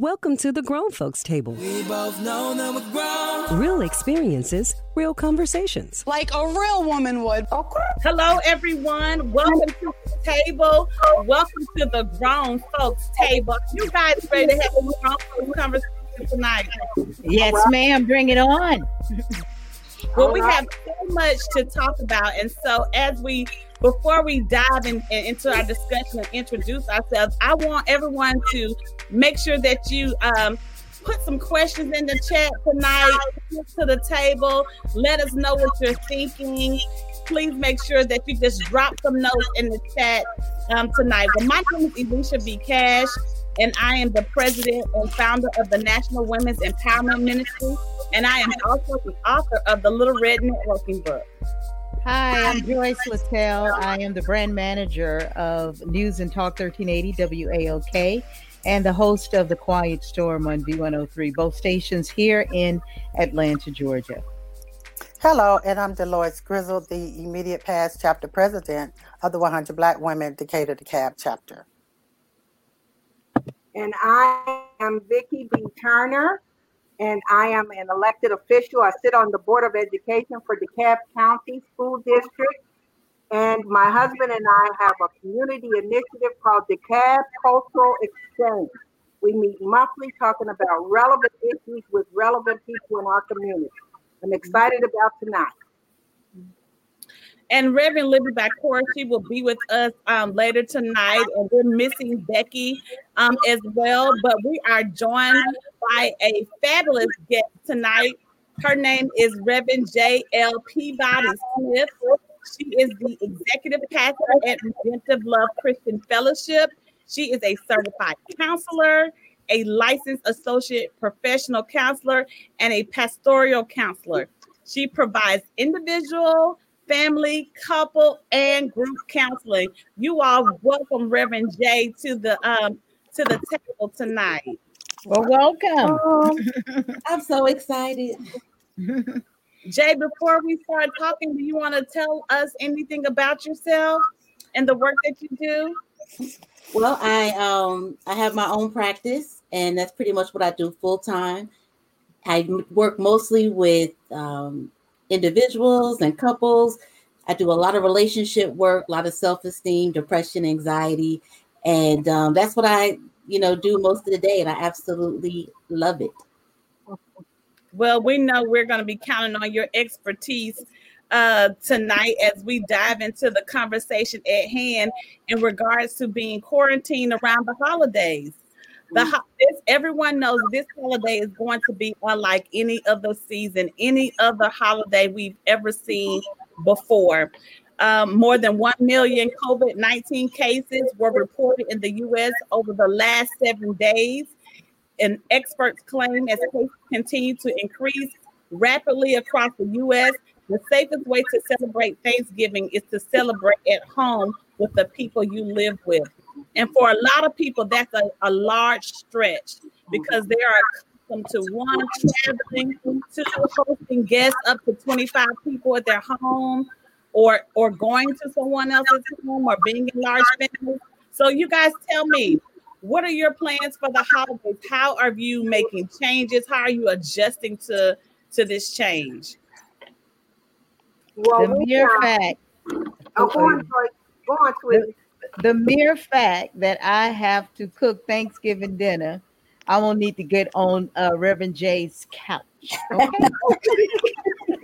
Welcome to the Grown Folks Table. We both know that we're grown. Real experiences, real conversations. Like a real woman would. Okay. Hello, everyone. Welcome to the table. Welcome to the Grown Folks Table. You guys ready to have a grown folks conversation tonight? Yes, ma'am. Bring it on. Well, we have so much to talk about, and so as we before we dive in, in- into our discussion and introduce ourselves, I want everyone to make sure that you um, put some questions in the chat tonight to the table. Let us know what you're thinking. Please make sure that you just drop some notes in the chat um, tonight. Well, my name is Elisha B. Cash, and I am the president and founder of the National Women's Empowerment Ministry, and I am also the author of the Little Red Networking book. Hi, I'm Joyce Littell. I am the brand manager of News and Talk 1380 WAOK and the host of The Quiet Storm on V-103, both stations here in Atlanta, Georgia. Hello, and I'm Dolores Grizzle, the immediate past chapter president of the 100 Black Women Decatur DeKalb chapter. and I am Vicki B. Turner, and I am an elected official. I sit on the Board of Education for DeKalb County School District, and my husband and I have a community initiative called DeKalb Cultural Exchange. We meet monthly talking about relevant issues with relevant people in our community. I'm excited about tonight. And Reverend Libby Bacour, she will be with us um, later tonight. And we're missing Becky um, as well. But we are joined by a fabulous guest tonight. Her name is Reverend J.L. Peabody Smith. She is the executive pastor at Redemptive Love Christian Fellowship. She is a certified counselor, a licensed associate professional counselor, and a pastoral counselor. She provides individual, family, couple, and group counseling. You all welcome Reverend Jay to the um to the table tonight. Well, welcome. I'm so excited. Jay, before we start talking, do you want to tell us anything about yourself and the work that you do? Well, I um I have my own practice, and that's pretty much what I do full time. I work mostly with um, individuals and couples. I do a lot of relationship work, a lot of self esteem, depression, anxiety, and um, that's what I you know do most of the day, and I absolutely love it. Well, we know we're going to be counting on your expertise uh, tonight as we dive into the conversation at hand in regards to being quarantined around the holidays. The ho- this, everyone knows this holiday is going to be unlike any other season, any other holiday we've ever seen before. Um, more than 1 million COVID 19 cases were reported in the US over the last seven days and experts claim as cases continue to increase rapidly across the U.S., the safest way to celebrate Thanksgiving is to celebrate at home with the people you live with. And for a lot of people, that's a, a large stretch because they are accustomed to one traveling, two hosting guests up to 25 people at their home, or or going to someone else's home, or being in large families. So you guys tell me, what are your plans for the holidays? How are you making changes? How are you adjusting to to this change? Well, The we mere are- fact, oh, go on, Joyce. Go on, sweetie. the mere fact that I have to cook Thanksgiving dinner, I won't need to get on uh, Reverend Jay's couch. Okay?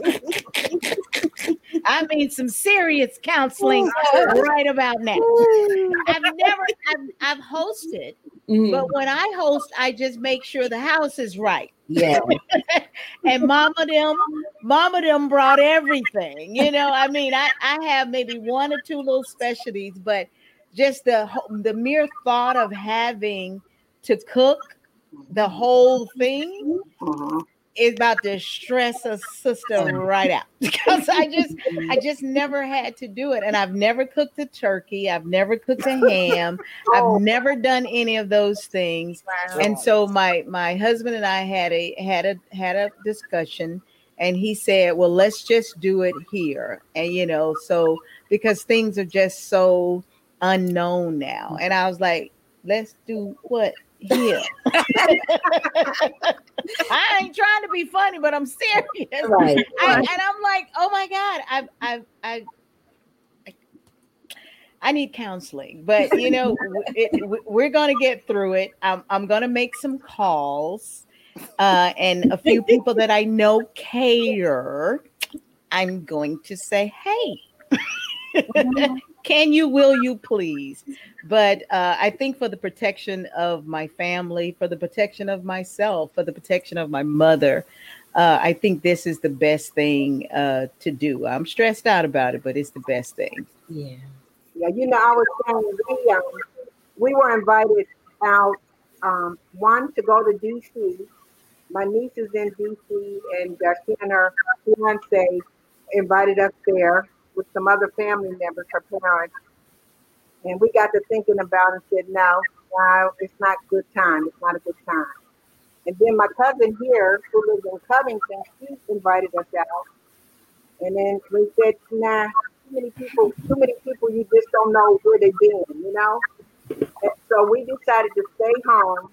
I mean, some serious counseling right about now. I've never, I've, I've hosted, Mhm. but when I host, I just make sure the house is right. Yeah, and mama them mama them brought everything you know i mean i i have maybe one or two little specialties but just the the mere thought of having to cook the whole thing Mhm. Is about to stress a sister right out because i just i just never had to do it and i've never cooked a turkey i've never cooked a oh. ham Oh. i've never done any of those things and so my my husband and I had a had a had a discussion and he said, "Well, let's just do it here." And you know, so because things are just so unknown now. And I was like, "Let's do what here. I ain't trying to be funny, but I'm serious. Right. I, and I'm like, oh my God, I've, I've, I've, I need counseling, but you know, it, we're going to get through it. I'm, I'm going to make some calls, uh, and a few people that I know care. I'm going to say, hey, can you, will you please? But uh, I think for the protection of my family, for the protection of myself, for the protection of my mother, uh, I think this is the best thing uh, to do. I'm stressed out about it, but it's the best thing. Yeah. Yeah, you know, I was saying we um, we were invited out um, one to go to DC. My niece is in DC, and uh, and her fiance invited us there with some other family members, her parents. And we got to thinking about it and said, no, no, it's not good time. It's not a good time. And then my cousin here, who lives in Covington, she invited us out. And then we said, nah, too many people, too many people you just don't know where they've been, you know? And so we decided to stay home.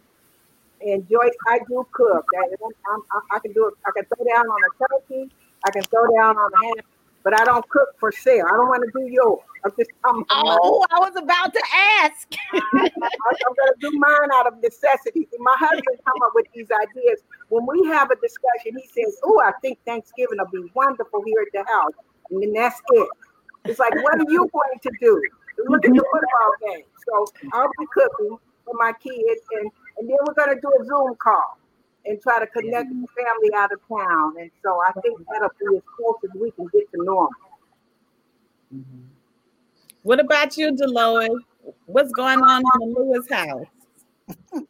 And Joyce, I do cook. I, I'm, I can do it. I can throw down on a turkey. I can throw down on a ham, but I don't cook for sale. I don't want to do yours. I'm just. I'm, oh, I was about to ask. I, am going to do mine out of necessity. My husband come up with these ideas. When we have a discussion, he says, "Oh, I think Thanksgiving will be wonderful here at the house," and then that's it. It's like, what are you going to do? Look at the football game. So I'll be cooking for my kids, and and then we're going to do a Zoom call and try to connect the family out of town. And so I think that'll be as close as we can get to normal. Mm-hmm. What about you, Delois? What's going on in the Lewis house?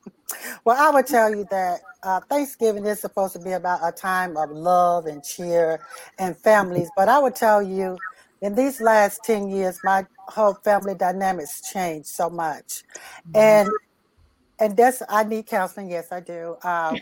well, I would tell you that uh, Thanksgiving is supposed to be about a time of love and cheer and families. But I would tell you in these last 10 years, my whole family dynamics changed so much. Mm-hmm. And and that's I need counseling, yes, I do. Um,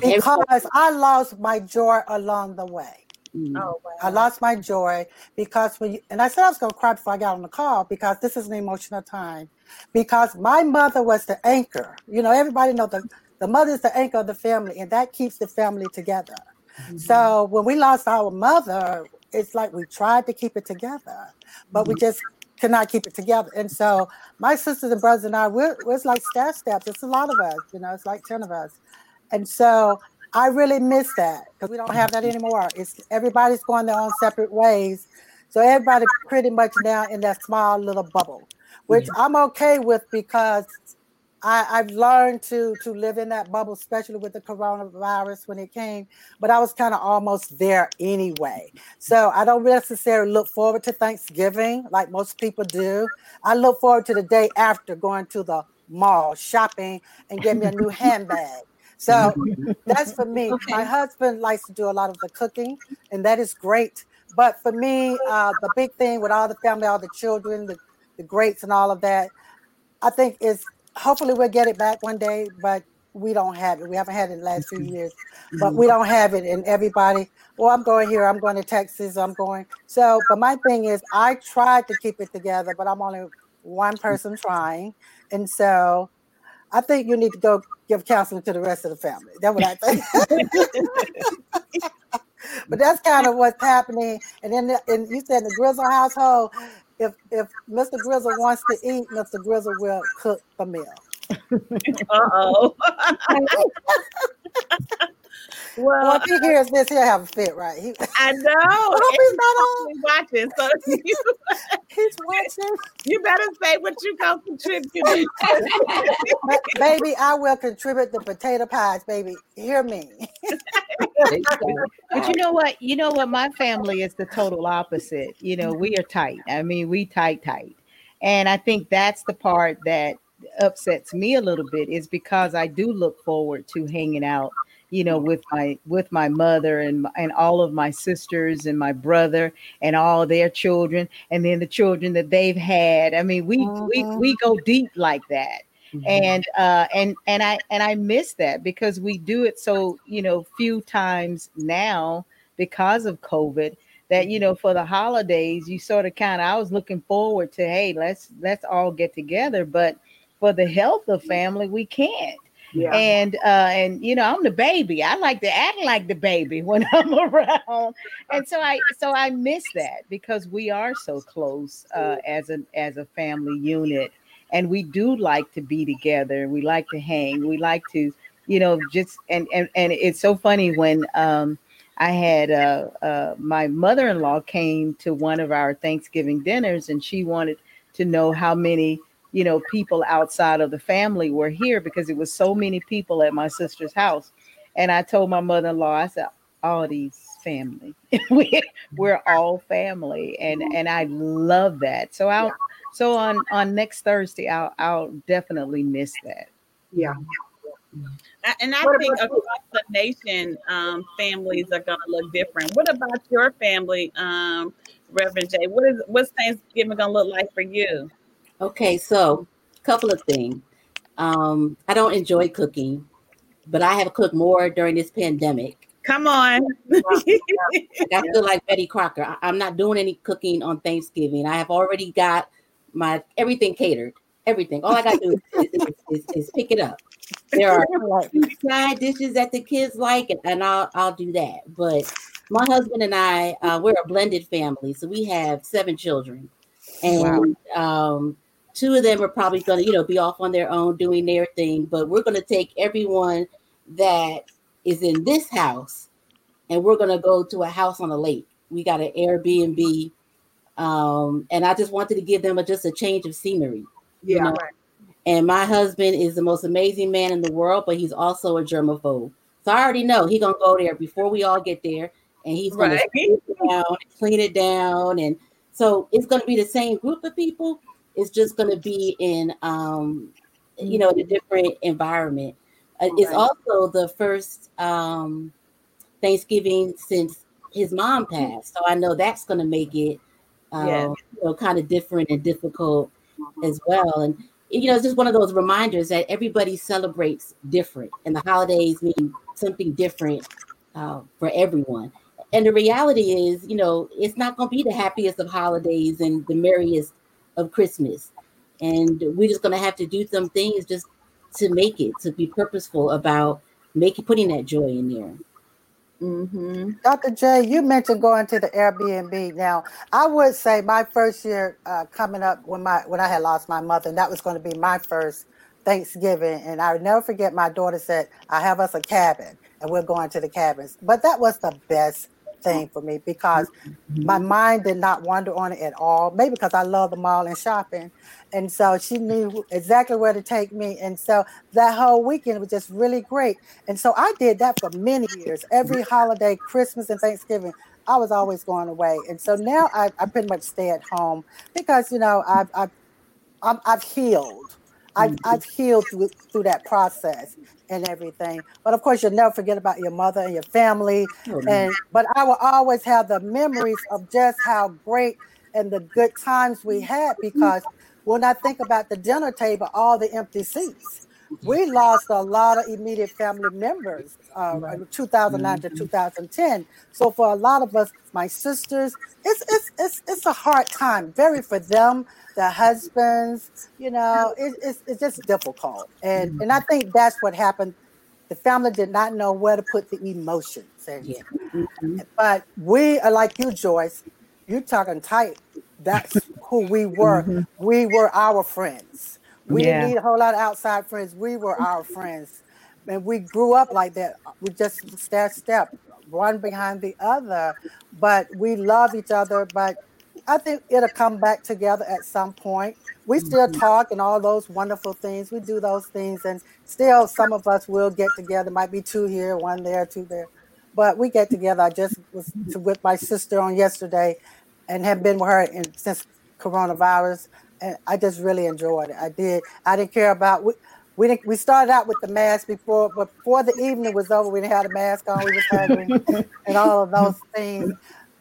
because I lost my joy along the way. Mm-hmm. Oh, wow. I lost my joy because when you, and I said I was going to cry before I got on the call because this is an emotional time. Because my mother was the anchor. You know, everybody know the the mother is the anchor of the family, and that keeps the family together. Mm-hmm. So when we lost our mother, it's like we tried to keep it together, but mm-hmm. we just cannot keep it together. And so my sisters and brothers and I, we're, we're like stair steps. It's a lot of us, you know, it's like 10 of us. And so I really miss that because we don't have that anymore. It's everybody's going their own separate ways. So everybody pretty much now in that small little bubble, which I'm okay with because I, have learned to to live in that bubble, especially with the coronavirus when it came. But I was kind of almost there anyway. So I don't necessarily look forward to Thanksgiving like most people do. I look forward to the day after going to the mall shopping and getting me a new handbag. So that's for me. Okay. My husband likes to do a lot of the cooking, and that is great. But for me, uh, the big thing with all the family, all the children, the, the greats, and all of that, I think is hopefully we'll get it back one day, but we don't have it. We haven't had it in the last few mm-hmm. years, but we mm-hmm. don't have it. And everybody, well, I'm going here, I'm going to Texas, I'm going. So, but my thing is, I tried to keep it together, but I'm only one mm-hmm. person trying. And so I think you need to go give counseling to the rest of the family. That's what I think. but that's kind of what's happening. And then, the, and you said in the Grizzle household, if if Mr. Grizzle wants to eat, Mr. Grizzle will cook the meal. Uh-oh. well, well, if he uh, hears this, he'll have a fit, right? He, I know. I he's not on. watching, so you, he's watching. You better say what you gonna contribute. baby, I will contribute the potato pies, baby. Hear me. But you know what? You know what? My family is the total opposite. You know, we are tight. I mean, we tight, tight. And I think that's the part that upsets me a little bit is because I do look forward to hanging out, you know, with my with my mother and and all of my sisters and my brother and all their children and then the children that they've had. I mean, we mm-hmm. we we go deep like that. Mm-hmm. And uh and and I and I miss that because we do it so, you know, few times now because of COVID that you know for the holidays you sort of kind of I was looking forward to hey let's let's all get together but for the health of family, we can't. Yeah. And uh, and you know, I'm the baby. I like to act like the baby when I'm around. And so I so I miss that because we are so close uh, as a as a family unit. And we do like to be together. We like to hang. We like to, you know, just and and, and it's so funny when um I had uh, uh, my mother in law came to one of our Thanksgiving dinners and she wanted to know how many you know, people outside of the family were here because it was so many people at my sister's house. And I told my mother-in-law, I said, all these family. we, we're all family. And and I love that. So I'll so on on next Thursday, I'll I'll definitely miss that. Yeah. And I what think across the nation, um, families are going to look different. What about your family, um, Reverend Jay? What is what's Thanksgiving going to look like for you? Okay, so a couple of things. Um, I don't enjoy cooking, but I have cooked more during this pandemic. Come on. I feel like Betty Crocker. I, am not doing any cooking on Thanksgiving. I have already got my everything catered. Everything. All I got to do is, is, is, is, pick it up. There are side dishes that the kids like, and, and I'll I'll do that. But my husband and I, uh, we're a blended family, so we have seven children, and wow. um, two of them are probably going to, you know, be off on their own doing their thing. But we're going to take everyone that is in this house, and we're to go to a house on a lake. We got an Airbnb, um, and I just wanted to give them a, just a change of scenery. Yeah. You know? And my husband is the most amazing man in the world, but he's also a germaphobe. So I already know he's gonna go there before we all get there, and he's gonna right. clean it down, clean it down, and so it's gonna be the same group of people, it's just to be in, um, you know, in a different environment. Uh, it's also the first um, Thanksgiving since his mom passed, so I know that's going to make it, um, yeah. you know, kind of different and difficult as well. And you know, it's just one of those reminders that everybody celebrates different, and the holidays mean something different uh, for everyone. And the reality is, you know, it's not going to be the happiest of holidays and the merriest of Christmas. And we're just gonna have to do some things just to make it, to be purposeful about making putting that joy in there. Mm-hmm. Dr. J, you mentioned going to the Airbnb. Now, I would say my first year uh, coming up when my when I had lost my mother, and that was going to be my first Thanksgiving. And I would never forget my daughter said, "I have us a cabin, and we're going to the cabins." But that was the best thing for me because mm-hmm. my mind did not wander on it at all. Maybe because I love the mall and shopping. And so she knew exactly where to take me. And so that whole weekend was just really great. And so I did that for many years. Every holiday, Christmas and Thanksgiving, I was always going away. And so now I, I pretty much stay at home because, you know, I've, I've, i have healed. I've, mm-hmm. I've healed through, through that process and everything. But of course, you'll never forget about your mother and your family. Oh, and but I will always have the memories of just how great and the good times we had because when I think about the dinner table, all the empty seats. We lost a lot of immediate family members uh, in 2009 to mm-hmm. 2010. So for a lot of us, my sisters, it's it's it's it's a hard time, very for them the husbands, you know, it, it's, it's just difficult. And and I think that's what happened. The family did not know where to put the emotions. And, yeah. Mm-hmm. But we are like you, Joyce. You're talking tight. That's who we were. Mm-hmm. We were our friends. We yeah. didn't need a whole lot of outside friends. We were our friends. And we grew up like that. We just step step, one behind the other. But we love each other. But I think it'll come back together at some point. We still mm-hmm. talk and all those wonderful things. We do those things, and still some of us will get together. Might be two here, one there, two there, but we get together. I just was with my sister on yesterday, and have been with her in, since coronavirus, and I just really enjoyed it. I did. I didn't care about. We, we didn't, we started out with the mask before, but before the evening was over, we didn't have a mask on. We was hugging and all of those things.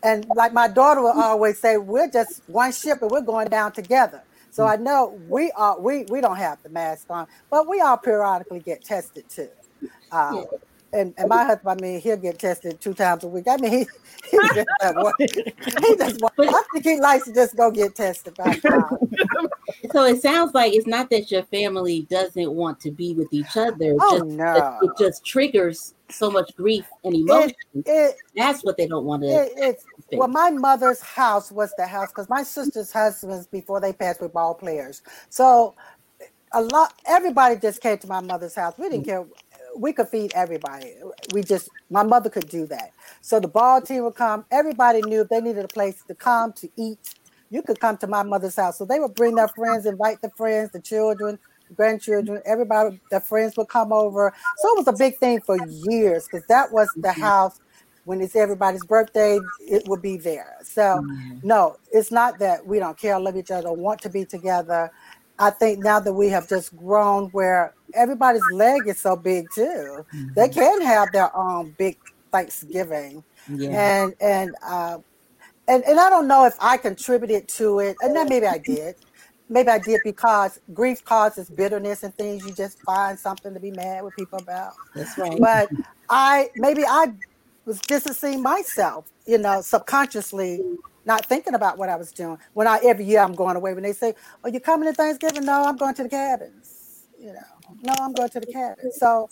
And like my daughter will always say, we're just one ship and we're going down together. So I know we are we we don't have the mask on, but we all periodically get tested too. Uh, and, and my husband, I mean, he'll get tested two times a week. I mean, he, he just he just I think he likes to just go get tested. By so it sounds like it's not that your family doesn't want to be with each other. Oh just, no! It just triggers so much grief and emotion. It, it, That's what they don't want to. It, well, my mother's house was the house because my sister's husbands before they passed were ball players. So a lot, everybody just came to my mother's house. We didn't mm. care. We could feed everybody. We just, my mother could do that. So the ball team would come. Everybody knew if they needed a place to come to eat, you could come to my mother's house. So they would bring their friends, invite the friends, the children, grandchildren, everybody, their friends would come over. So it was a big thing for years because that was the mm-hmm. house when it's everybody's birthday, it would be there. So mm-hmm. no, it's not that we don't care, love each other, want to be together. I think now that we have just grown where everybody's leg is so big too, mm-hmm. they can have their own big Thanksgiving. Yeah. And and uh and, and I don't know if I contributed to it, and then maybe I did maybe I did because grief causes bitterness and things. You just find something to be mad with people about. That's right. But I maybe I was distancing myself, you know, subconsciously, not thinking about what I was doing. When I every year I'm going away, when they say, "Oh, you coming to Thanksgiving?" No, I'm going to the cabins. You know, no, I'm going to the cabins. So.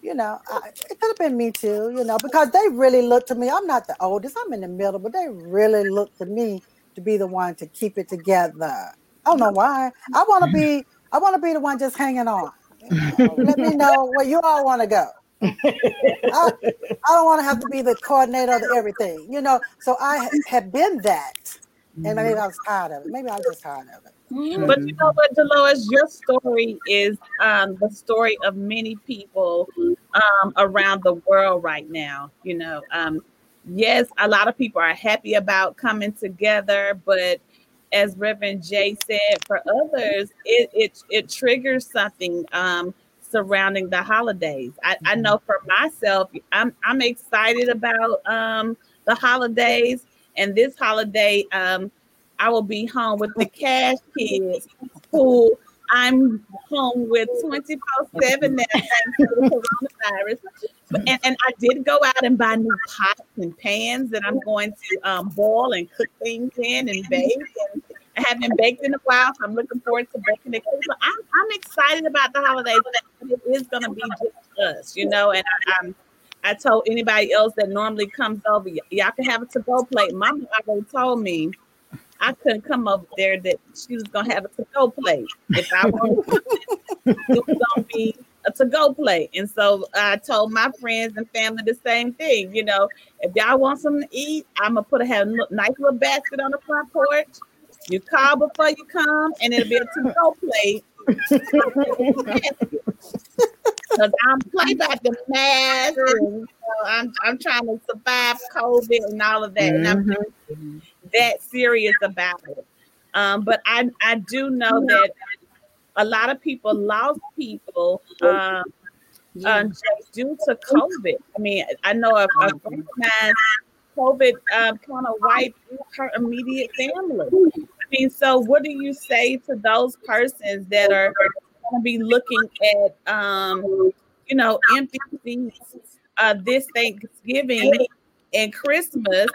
You know, I, it could have been me too, you know, because they really look to me. I'm not the oldest, I'm in the middle, but they really look to me to be the one to keep it together I don't know why. I want to be. I want to be the one just hanging on. Let me know where you all want to go. I, I, don't want to have to be the coordinator of everything, you know. So I have been that, and maybe mm-hmm. I was tired of it. Maybe I was just tired of it. But you know what, Dolores, your story is um, the story of many people um, around the world right now. You know, um, yes, a lot of people are happy about coming together, but as Reverend Jay said, for others, it it, it triggers something um, surrounding the holidays. I, I, know for myself, I'm I'm excited about um, the holidays, and this holiday, um, I will be home with the cash kids who I'm home with 24 7 now thanks the coronavirus. And, and, I did go out and buy new pots and pans that I'm going to um, boil and cook things in and bake. And I haven't baked in a while, so I'm looking forward to baking it. So I'm, I'm excited about the holidays, it is going to be just us, you know. And I, I'm, I told anybody else that normally comes over, y- y'all can have a to-go plate. Mama already told me I couldn't come over there that she was gonna have a to-go plate. If I wanted, it was gonna be a to-go plate. And so I told my friends and family the same thing. You know, if y'all want something to eat, I'm gonna put a have a nice little basket on the front porch. You call before you come, and it'll be a to-go plate. Because I'm playing about the mask, and you know, I'm I'm trying to survive COVID and all of that, mm-hmm. That serious about it. Um, but I I do know that a lot of people lost people um, yeah. um, due to COVID. I mean, I know a, a friend of mine, COVID um, kind of wiped her immediate family. I mean, so what do you say to those persons that are going to be looking at, um, you know, empty seats uh, this Thanksgiving and Christmas,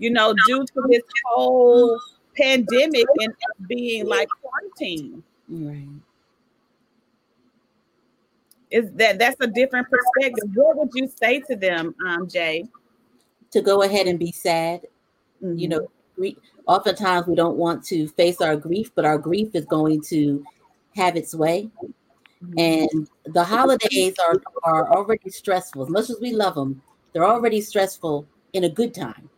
you know, due to this whole pandemic and being like quarantine? Right is that that's a different perspective. What would you say to them, um, Jay? To go ahead and be sad. Mm-hmm. You know, grief, oftentimes we don't want to face our grief, but our grief is going to have its way. Mm-hmm. And the holidays are, are already stressful. As much as we love them, they're already stressful in a good time.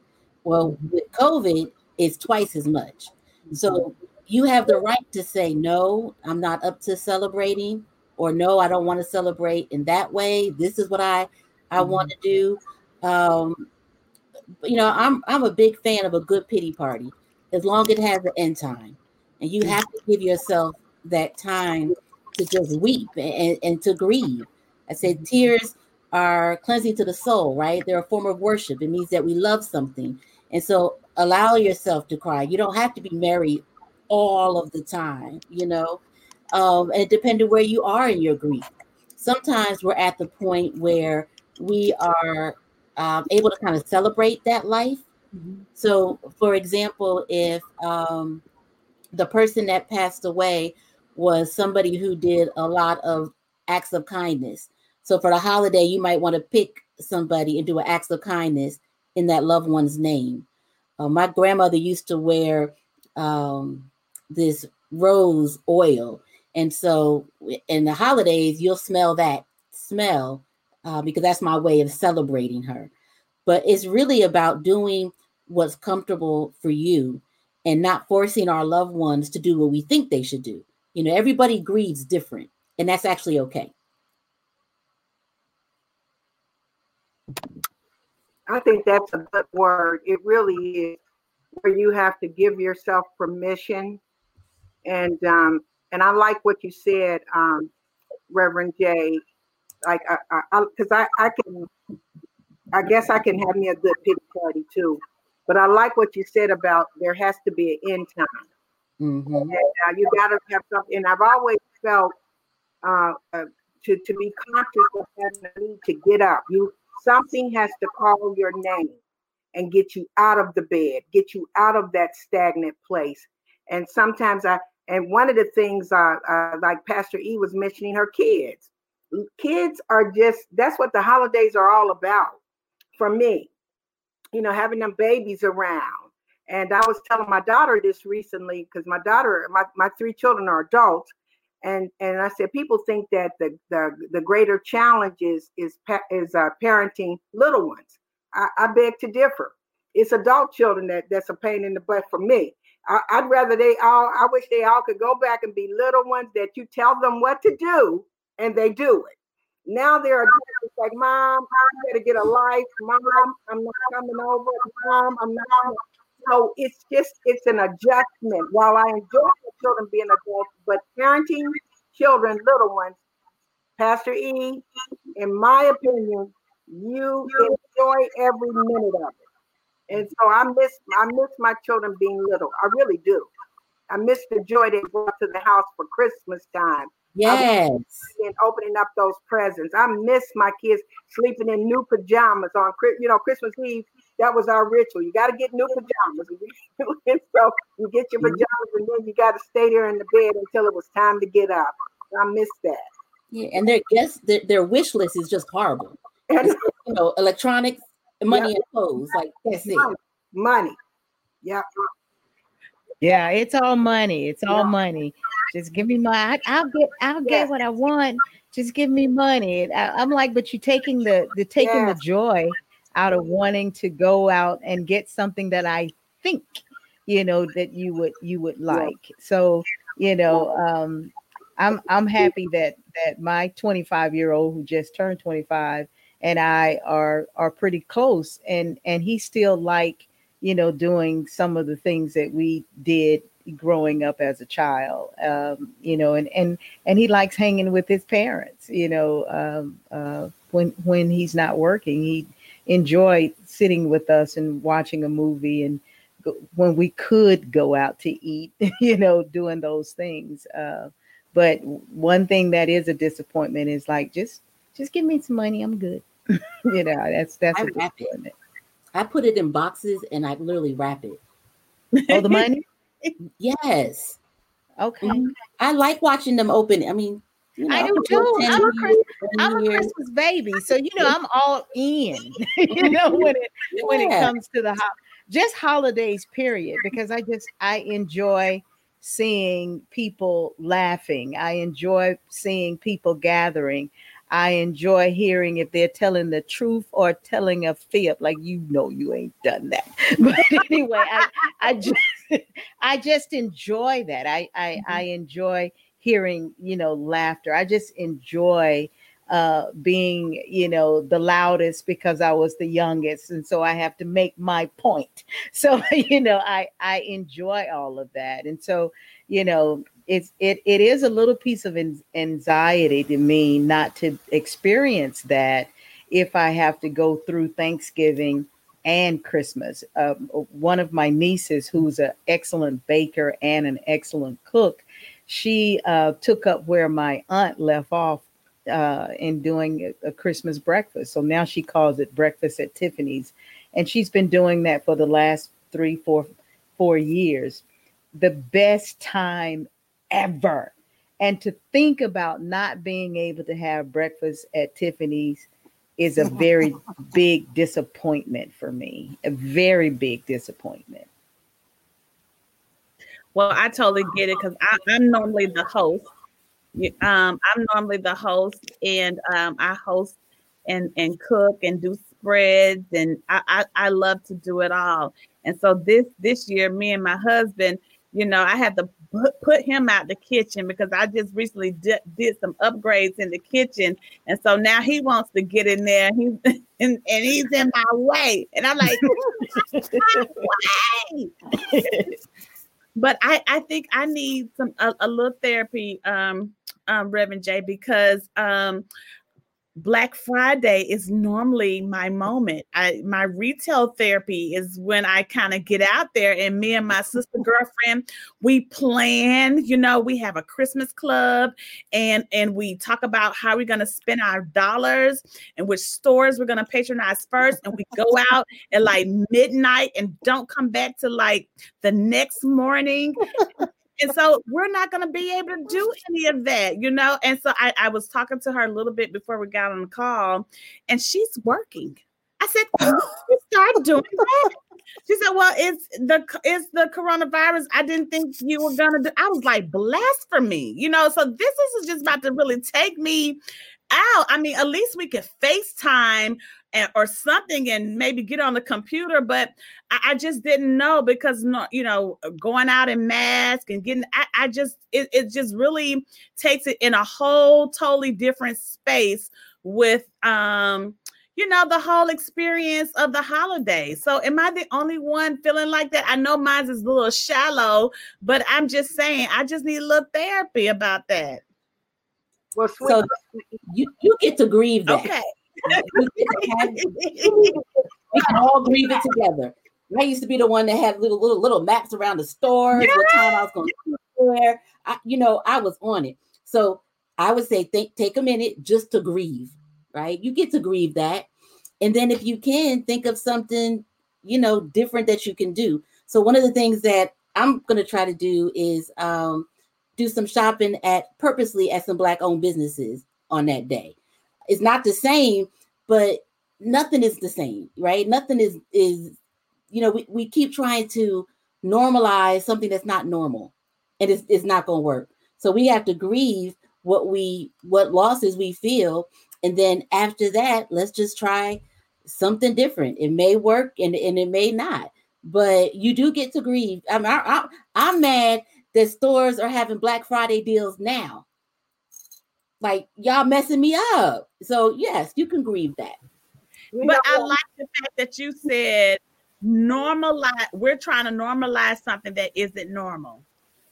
Well, with COVID, it's twice as much. So you have the right to say, no, I'm not up to celebrating or no, I don't want to celebrate in that way. This is what I I mm-hmm. want to do. Um, you know, I'm I'm a big fan of a good pity party, as long as it has an end time, and you have to give yourself that time to just weep and, and to grieve. I said mm-hmm. tears are cleansing to the soul, right? They're a form of worship. It means that we love something, and so allow yourself to cry. You don't have to be merry all of the time, you know um, and depending where you are in your grief. Sometimes we're at the point where we are um, able to kind of celebrate that life. Mm-hmm. So, for example, if um, the person that passed away was somebody who did a lot of acts of kindness. So for the holiday, you might want to pick somebody and do an acts of kindness in that loved one's name. Uh, my grandmother used to wear um, this rose oil. And so in the holidays, you'll smell that smell uh, because that's my way of celebrating her. But it's really about doing what's comfortable for you and not forcing our loved ones to do what we think they should do. You know, everybody grieves different, and that's actually okay. I think that's a good word. It really is where you have to give yourself permission. And um, and I like what you said, um, Reverend Jay. Like, I, because I, I, I, I can, I guess I can have me a good pity party too. But I like what you said about there has to be an end time. Mm-hmm. And, uh, you got to have something. And I've always felt uh, uh, to to be conscious of having need to get up. You something has to call your name and get you out of the bed, get you out of that stagnant place. And sometimes I and one of the things uh, uh, like Pastor E was mentioning, her kids. Kids are just that's what the holidays are all about for me you know, having them babies around. And I was telling my daughter this recently because my daughter, my, my three children are adults. And, and I said, people think that the, the, the greater challenge is, is, is uh, parenting little ones. I, I beg to differ. It's adult children that, that's a pain in the butt for me. I, would rather they all, I wish they all could go back and be little ones that you tell them what to do and they do it. Now they're adults like, Mom, I gotta get a life. Mom, I'm not coming over. Mom, I'm not. So it's just it's an adjustment. While I enjoy children being adults, but parenting children, little ones, Pastor E, in my opinion, you enjoy every minute of it. And so I miss I miss my children being little. I really do. I miss the joy they brought to the house for Christmas time. Yes. And opening up those presents. I miss my kids sleeping in new pajamas on you know Christmas Eve. That was our ritual. You got to get new pajamas. and so you get your mm-hmm. pajamas and then you got to stay there in the bed until it was time to get up. I miss that. Yeah, and their guess their, their wish list is just horrible. you know, electronics, money, yep. and clothes. Like that's it. Money. Yeah. Yeah, it's all money. It's all yeah. money. Just give me my. I, will get. I'll get what I want. Just give me money. I, am like, but you're taking the the taking the joy out of wanting to go out and get something that I think you know that you would you would like. So you know, um, I'm I'm happy that that my 25 year old who just turned 25 and I are are pretty close, and and he still like you know doing some of the things that we did growing up as a child um, you know and and and he likes hanging with his parents you know um, uh, when when he's not working he enjoyed sitting with us and watching a movie and go, when we could go out to eat you know doing those things uh, but one thing that is a disappointment is like just just give me some money i'm good. You know that's that's I a disappointment i put it in boxes and i literally wrap it oh the money yes. Okay. Mm-hmm. I like watching them open. I mean, you know, I do too. I'm a, Christmas, I'm a Christmas baby, so you know I'm all in. you know when it yeah. when it comes to the ho- just holidays, period. Because I just I enjoy seeing people laughing. I enjoy seeing people gathering. I enjoy hearing if they're telling the truth or telling a fib. Like you know, you ain't done that. But anyway, I I just I just enjoy that. I I, mm-hmm. I enjoy hearing you know laughter. I just enjoy uh, being, you know, the loudest because I was the youngest, and so I have to make my point. So, you know, I I enjoy all of that, and so, you know, it's it it is a little piece of anxiety to me not to experience that if I have to go through Thanksgiving and Christmas. Uh, one of my nieces, who's an excellent baker and an excellent cook, she uh, took up where my aunt left off uh, in doing a, a Christmas breakfast. So now she calls it breakfast at Tiffany's, and she's been doing that for the last three, four, four years the best time ever. And to think about not being able to have breakfast at Tiffany's is a very big disappointment for me. A very big disappointment. Well, I totally get it because I'm normally the host. Um, I'm normally the host, and um, I host and and cook and do spreads, and I, I I love to do it all. And so this this year, me and my husband, you know, I had to put, him out the kitchen because I just recently did, did some upgrades in the kitchen, and so now he wants to get in there. He's and, and he's in my way, and I'm like, but I I think I need some a, a little therapy, um, um, Reverend J, because um, Black Friday is normally my moment. I my retail therapy is when I kind of get out there and me and my sister girlfriend, we plan, you know, we have a Christmas club and and we talk about how we're going to spend our dollars and which stores we're going to patronize first and we go out at like midnight and don't come back to like the next morning and so we're not going to be able to do any of that, you know. And so I, I was talking to her a little bit before we got on the call, and she's working. I said, you start doing that. She said, "Well, it's the it's the coronavirus. I didn't think you were gonna do." I was like, blasphemy, you know. So this is just about to really take me out. I mean, at least we could FaceTime and, or something and maybe get on the computer. But I, I, just didn't know because no, you know, going out in mask and getting I, I just it, it just really takes it in a whole totally different space with um you know the whole experience of the holiday so am i the only one feeling like that i know mine is a little shallow but i'm just saying i just need a little therapy about that well sweet. so you, you get to grieve that. okay we can all grieve it together. I used to be the one that had little little little maps around the stores, yeah. what time I was going to where. I, you know, I was on it. So I would say think take a minute just to grieve, right? You get to grieve that. And then if you can think of something, you know, different that you can do. So one of the things that I'm going to try to do is um, do some shopping at purposely at some black owned businesses on that day. It's not the same, but nothing is the same, right? Nothing is is you know, we, we keep trying to normalize something that's not normal and it's, it's not going to work. So we have to grieve what we what losses we feel and then after that let's just try something different it may work and, and it may not but you do get to grieve I'm, I'm, I'm mad that stores are having black friday deals now like y'all messing me up. So yes, you can grieve that. But I like the fact that you said normalize. We're trying to normalize something that isn't normal.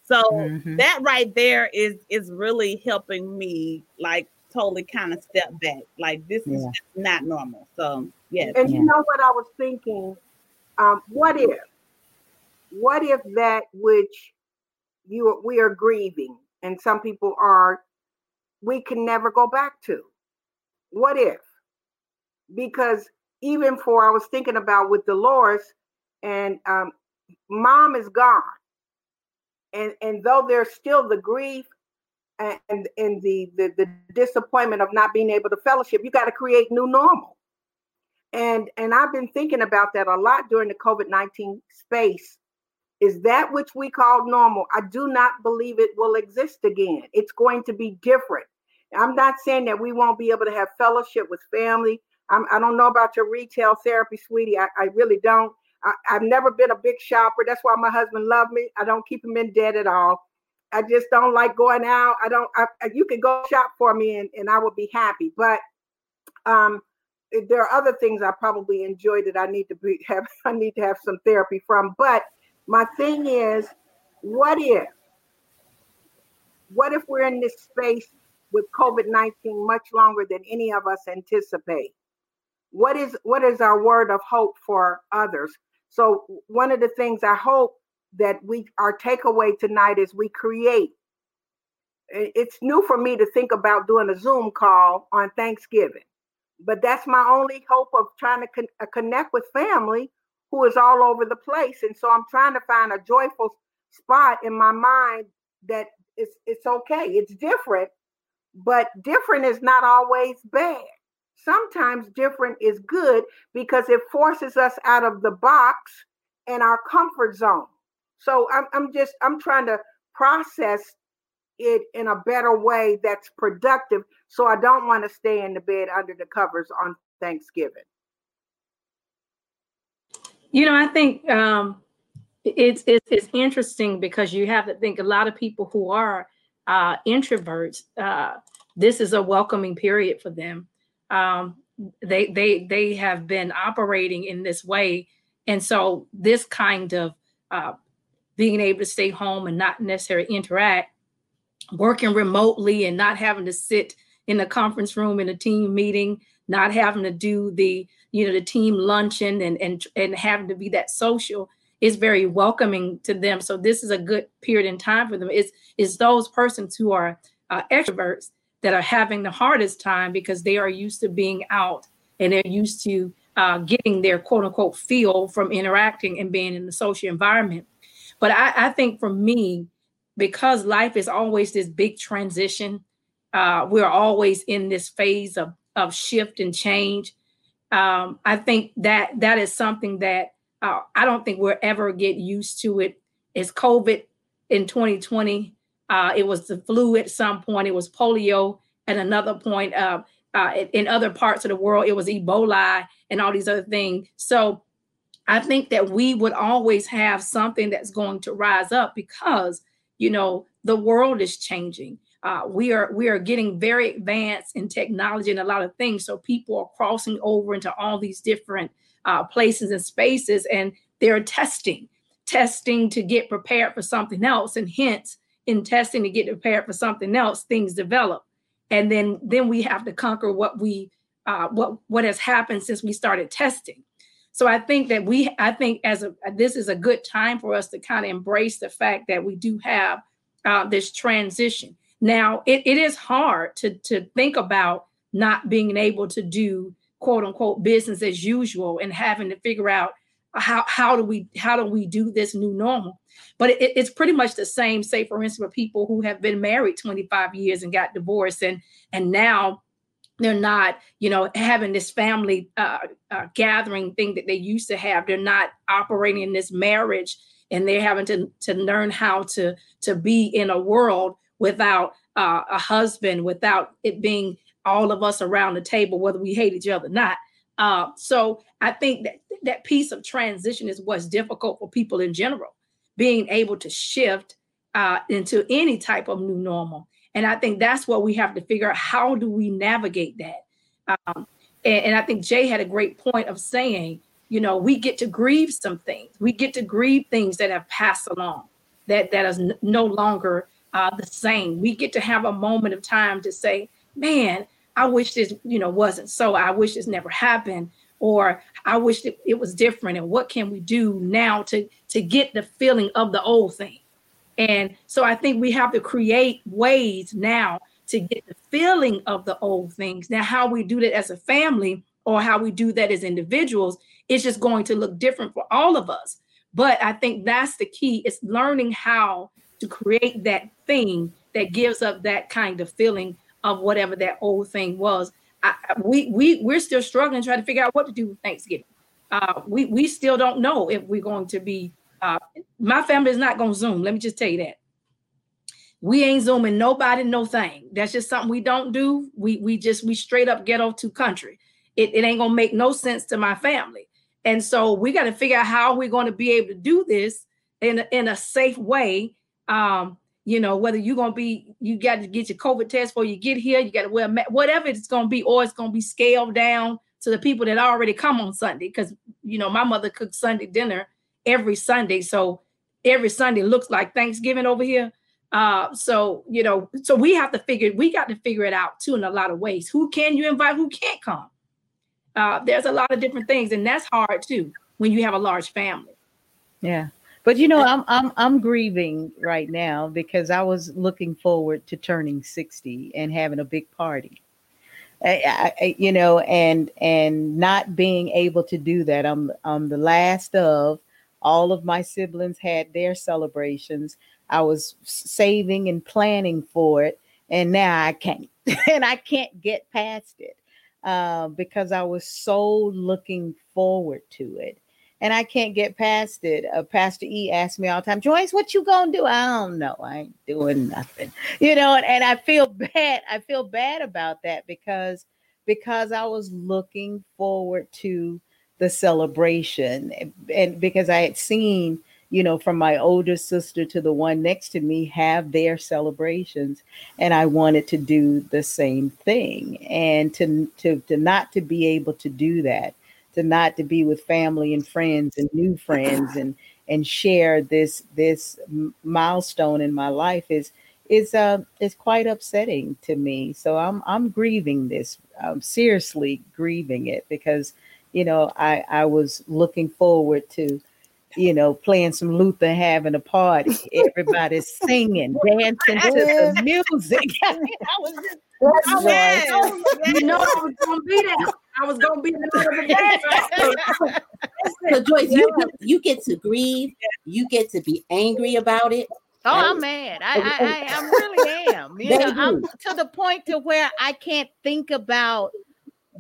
So mm-hmm. that right there is is really helping me like totally kind of step back. Like this yeah. is not normal. So yes. And yeah. you know what I was thinking? Um, what if? What if that which you we are grieving, and some people are we can never go back to. What if? Because even for I was thinking about with Dolores and um, mom is gone. And and though there's still the grief and and the, the the disappointment of not being able to fellowship, you got to create new normal. And and I've been thinking about that a lot during the COVID-19 space is that which we call normal. I do not believe it will exist again. It's going to be different. I'm not saying that we won't be able to have fellowship with family. I'm, I do not know about your retail therapy, sweetie. I, I really don't. I, have never been a big shopper. That's why my husband loved me. I don't keep him in debt at all. I just don't like going out. I don't. I, you can go shop for me, and, and I will be happy. But um, there are other things I probably enjoy that I need to be have. I need to have some therapy from. But my thing is, what if? What if we're in this space with COVID-19 much longer than any of us anticipate. What is what is our word of hope for others? So one of the things I hope that we our takeaway tonight is we create it's new for me to think about doing a Zoom call on Thanksgiving, but that's my only hope of trying to con- uh, connect with family who is all over the place. And so I'm trying to find a joyful spot in my mind that it's it's okay. It's different, but different is not always bad. Sometimes different is good because it forces us out of the box and our comfort zone. So I'm I'm just I'm trying to process it in a better way that's productive so I don't want to stay in the bed under the covers on Thanksgiving. You know, I think um, it's, it's, it's interesting because you have to think a lot of people who are uh, introverts. Uh, this is a welcoming period for them. Um, they they they have been operating in this way, and so this kind of uh, being able to stay home and not necessarily interact, working remotely and not having to sit in a conference room in a team meeting, not having to do the you know the team luncheon and and and having to be that social is very welcoming to them. So this is a good period in time for them. It's it's those persons who are uh, extroverts that are having the hardest time because they are used to being out and they're used to uh, getting their quote unquote feel from interacting and being in the social environment. But I, I think for me because life is always this big transition uh, we're always in this phase of, of shift and change um, I think that that is something that uh, I don't think we'll ever get used to it. It's COVID in 2020. Uh, it was the flu at some point. It was polio at another point. Uh, uh, in other parts of the world, it was Ebola and all these other things. So I think that we would always have something that's going to rise up because, you know, the world is changing uh, we are we are getting very advanced in technology and a lot of things. So people are crossing over into all these different uh, places and spaces, and they're testing, testing to get prepared for something else, and hence in testing to get prepared for something else, things develop, and then then we have to conquer what we uh, what what has happened since we started testing. So I think that we I think as a this is a good time for us to kind of embrace the fact that we do have uh, this transition now, it, it is hard to, to think about not being able to do quote unquote business as usual and having to figure out how, how do we how do we do this new normal? But it, it's pretty much the same say for instance for people who have been married 25 years and got divorced and and now they're not you know having this family uh, uh, gathering thing that they used to have. They're not operating in this marriage and they're having to to learn how to to be in a world without uh, a husband, without it being all of us around the table, whether we hate each other or not. Uh, so I think that that piece of transition is what's difficult for people in general, being able to shift uh, into any type of new normal. And I think that's what we have to figure out. How do we navigate that? Um, and, and I think Jay had a great point of saying, you know, we get to grieve some things. We get to grieve things that have passed along, that that is no longer uh, the same. We get to have a moment of time to say, man, I wish this, you know, wasn't so. I wish this never happened, or I wish it, it was different. And what can we do now to to get the feeling of the old thing? And so I think we have to create ways now to get the feeling of the old things. Now, how we do that as a family or how we do that as individuals is just going to look different for all of us. But I think that's the key is learning how to create that thing that gives up that kind of feeling of whatever that old thing was. I, we we we're still struggling trying to figure out what to do with Thanksgiving. Uh, we we still don't know if we're going to be. Uh, my family is not going to Zoom. Let me just tell you that. We ain't zooming nobody, no thing. That's just something we don't do. We we just we straight up get ghetto to country. It, it ain't gonna make no sense to my family. And so we got to figure out how we're going to be able to do this in in a safe way um, you know, whether you're gonna be, you got to get your COVID test before you get here, you got to wear whatever it's gonna be, or it's gonna be scaled down to the people that already come on Sunday. Because you know, my mother cooks Sunday dinner every Sunday, so every Sunday looks like Thanksgiving over here. Uh, so you know, so we have to figure, we got to figure it out too in a lot of ways. Who can you invite? Who can't come? Uh, there's a lot of different things, and that's hard too when you have a large family. Yeah. But you know, I'm I'm I'm grieving right now because I was looking forward to turning 60 and having a big party. I, I, you know, and and not being able to do that. I'm I'm the last of all of my siblings had their celebrations. I was saving and planning for it, and now I can't, and I can't get past it uh, because I was so looking forward to it and I can't get past it. Uh, Pastor E asked me all the time, Joyce, what you gonna do? I don't know. I ain't doing nothing, you know. And, and I feel bad. I feel bad about that because because I was looking forward to the celebration, and, and because I had seen, you know, from my older sister to the one next to me have their celebrations, and I wanted to do the same thing, and to to to not to be able to do that to not to be with family and friends and new friends and and share this this milestone in my life is is uh is quite upsetting to me. So I'm I'm grieving this. I'm seriously grieving it because you know I I was looking forward to you know, playing some Luther, having a party, everybody's singing, dancing to the music. I was just, oh, man. you know, I was gonna be there. I was gonna be there. so Joyce, you get, you get to grieve, you get to be angry about it. Oh, I'm mad. I, I, I, I really am. You know, I'm to the point to where I can't think about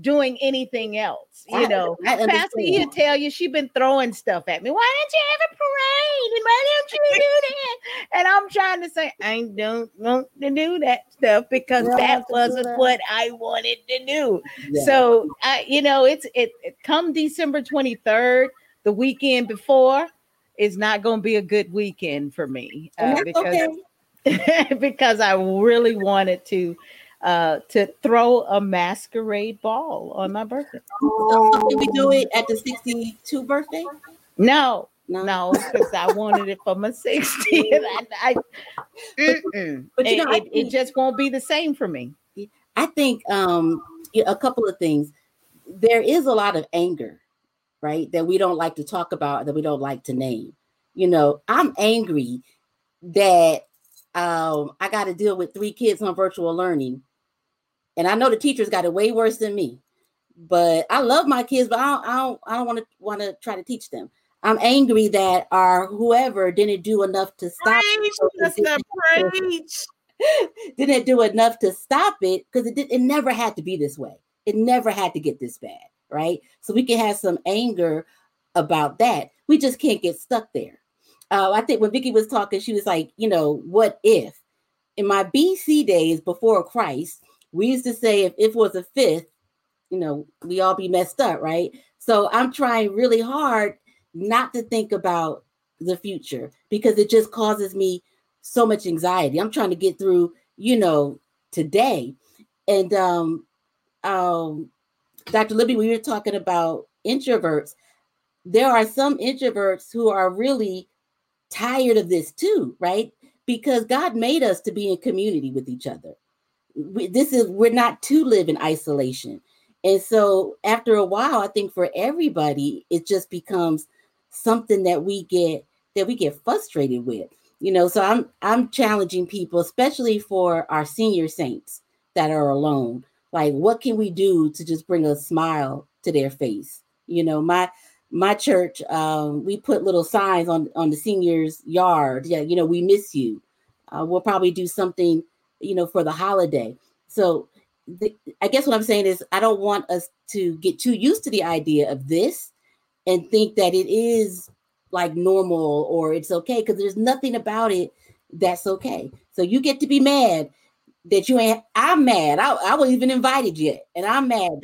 doing anything else. You know, Pastor he'll tell you she been throwing stuff at me. Why don't you have a parade? And why don't you do that? And I'm trying to say I don't want to do that stuff because yeah, that wasn't that. what I wanted to do. Yeah. So I, you know, it's it, it come December 23rd, the weekend before, is not going to be a good weekend for me uh, because okay. because I really wanted to uh, to throw a masquerade ball on my birthday. Oh. Did we do it at the 62 birthday? No, no, because I wanted it for my 60th. I, I, but, you know, it, it, it, just won't be the same for me. I think um, a couple of things. There is a lot of anger, right, that we don't like to talk about, that we don't like to name. You know, I'm angry that um, I got to deal with three kids on virtual learning and I know the teachers got it way worse than me. But I love my kids, but I don't I don't I don't want to want to try to teach them. I'm angry that our whoever didn't do enough to stop preach, it. Preach. didn't do enough to stop it because it did it never had to be this way. It never had to get this bad, right? So we can have some anger about that. We just can't get stuck there. Uh, I think when Vicky was talking, she was like, you know, what if in my BC days before Christ, we used to say if it was a fifth, you know, we all be messed up, right? So I'm trying really hard not to think about the future because it just causes me so much anxiety. I'm trying to get through, you know, today. And um um Dr. Libby, we were talking about introverts. There are some introverts who are really tired of this too, right? Because God made us to be in community with each other we, this is we're not to live in isolation. And so after a while i think for everybody it just becomes something that we get that we get frustrated with. You know so i'm i'm challenging people especially for our senior saints that are alone. Like what can we do to just bring a smile to their face? You know my my church um, we put little signs on on the seniors yard. Yeah you know we miss you. Uh, we'll probably do something you know, for the holiday. So the, I guess what I'm saying is I don't want us to get too used to the idea of this and think that it is like normal or it's okay because there's nothing about it that's okay. So you get to be mad that you ain't. I'm mad. I, I wasn't even invited yet, and I'm mad.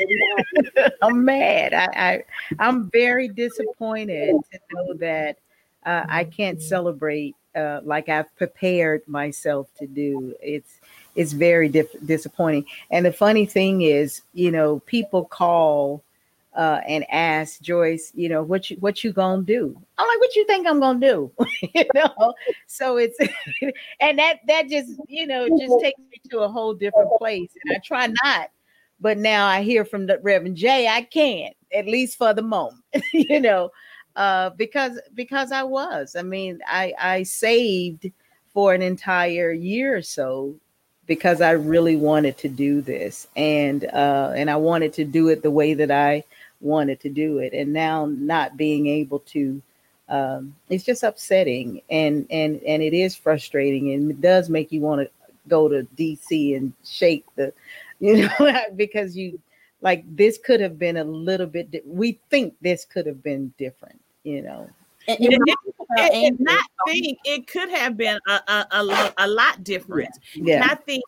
I'm mad. I, I I'm very disappointed to know that uh, I can't celebrate uh, like I've prepared myself to do. It's it's very dif- disappointing. And the funny thing is, you know, people call uh, and ask Joyce, you know, what you what you gonna do? I'm like, what you think I'm gonna do? you know, so it's and that that just you know just takes me to a whole different place. And I try not, but now I hear from the Reverend Jay, I can't at least for the moment, you know, uh, because because I was. I mean, I I saved for an entire year or so because I really wanted to do this and uh, and I wanted to do it the way that I wanted to do it. And now not being able to um, it's just upsetting and and and it is frustrating and it does make you want to go to DC and shake the, you know, because you like this could have been a little bit. Di- we think this could have been different, you know. And, and, and, and not think it could have been a, a, a, a lot different. Yeah. And I think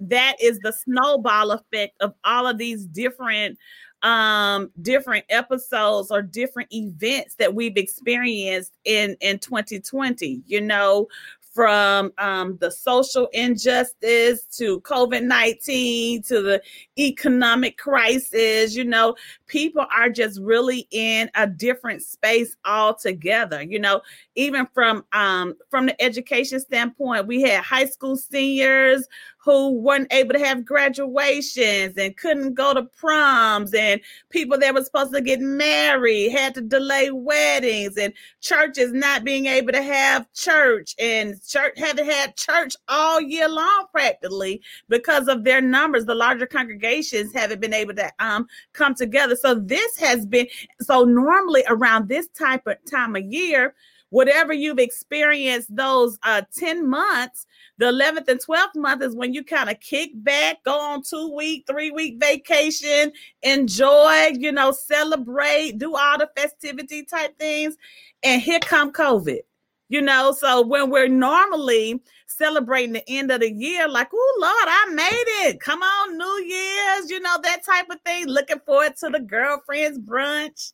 that is the snowball effect of all of these different um different episodes or different events that we've experienced in in 2020 you know from um, the social injustice to COVID 19 to the economic crisis. You know, people are just really in a different space altogether. You know, even from um, from the education standpoint, we had high school seniors who weren't able to have graduations and couldn't go to proms, and people that were supposed to get married had to delay weddings, and churches not being able to have church, and church had church all year long practically because of their numbers. The larger congregations haven't been able to um, come together. So this has been so normally around this type of time of year whatever you've experienced those uh 10 months the 11th and 12th month is when you kind of kick back go on two week three week vacation enjoy you know celebrate do all the festivity type things and here come covid you know so when we're normally celebrating the end of the year like oh lord i made it come on new year's you know that type of thing looking forward to the girlfriends brunch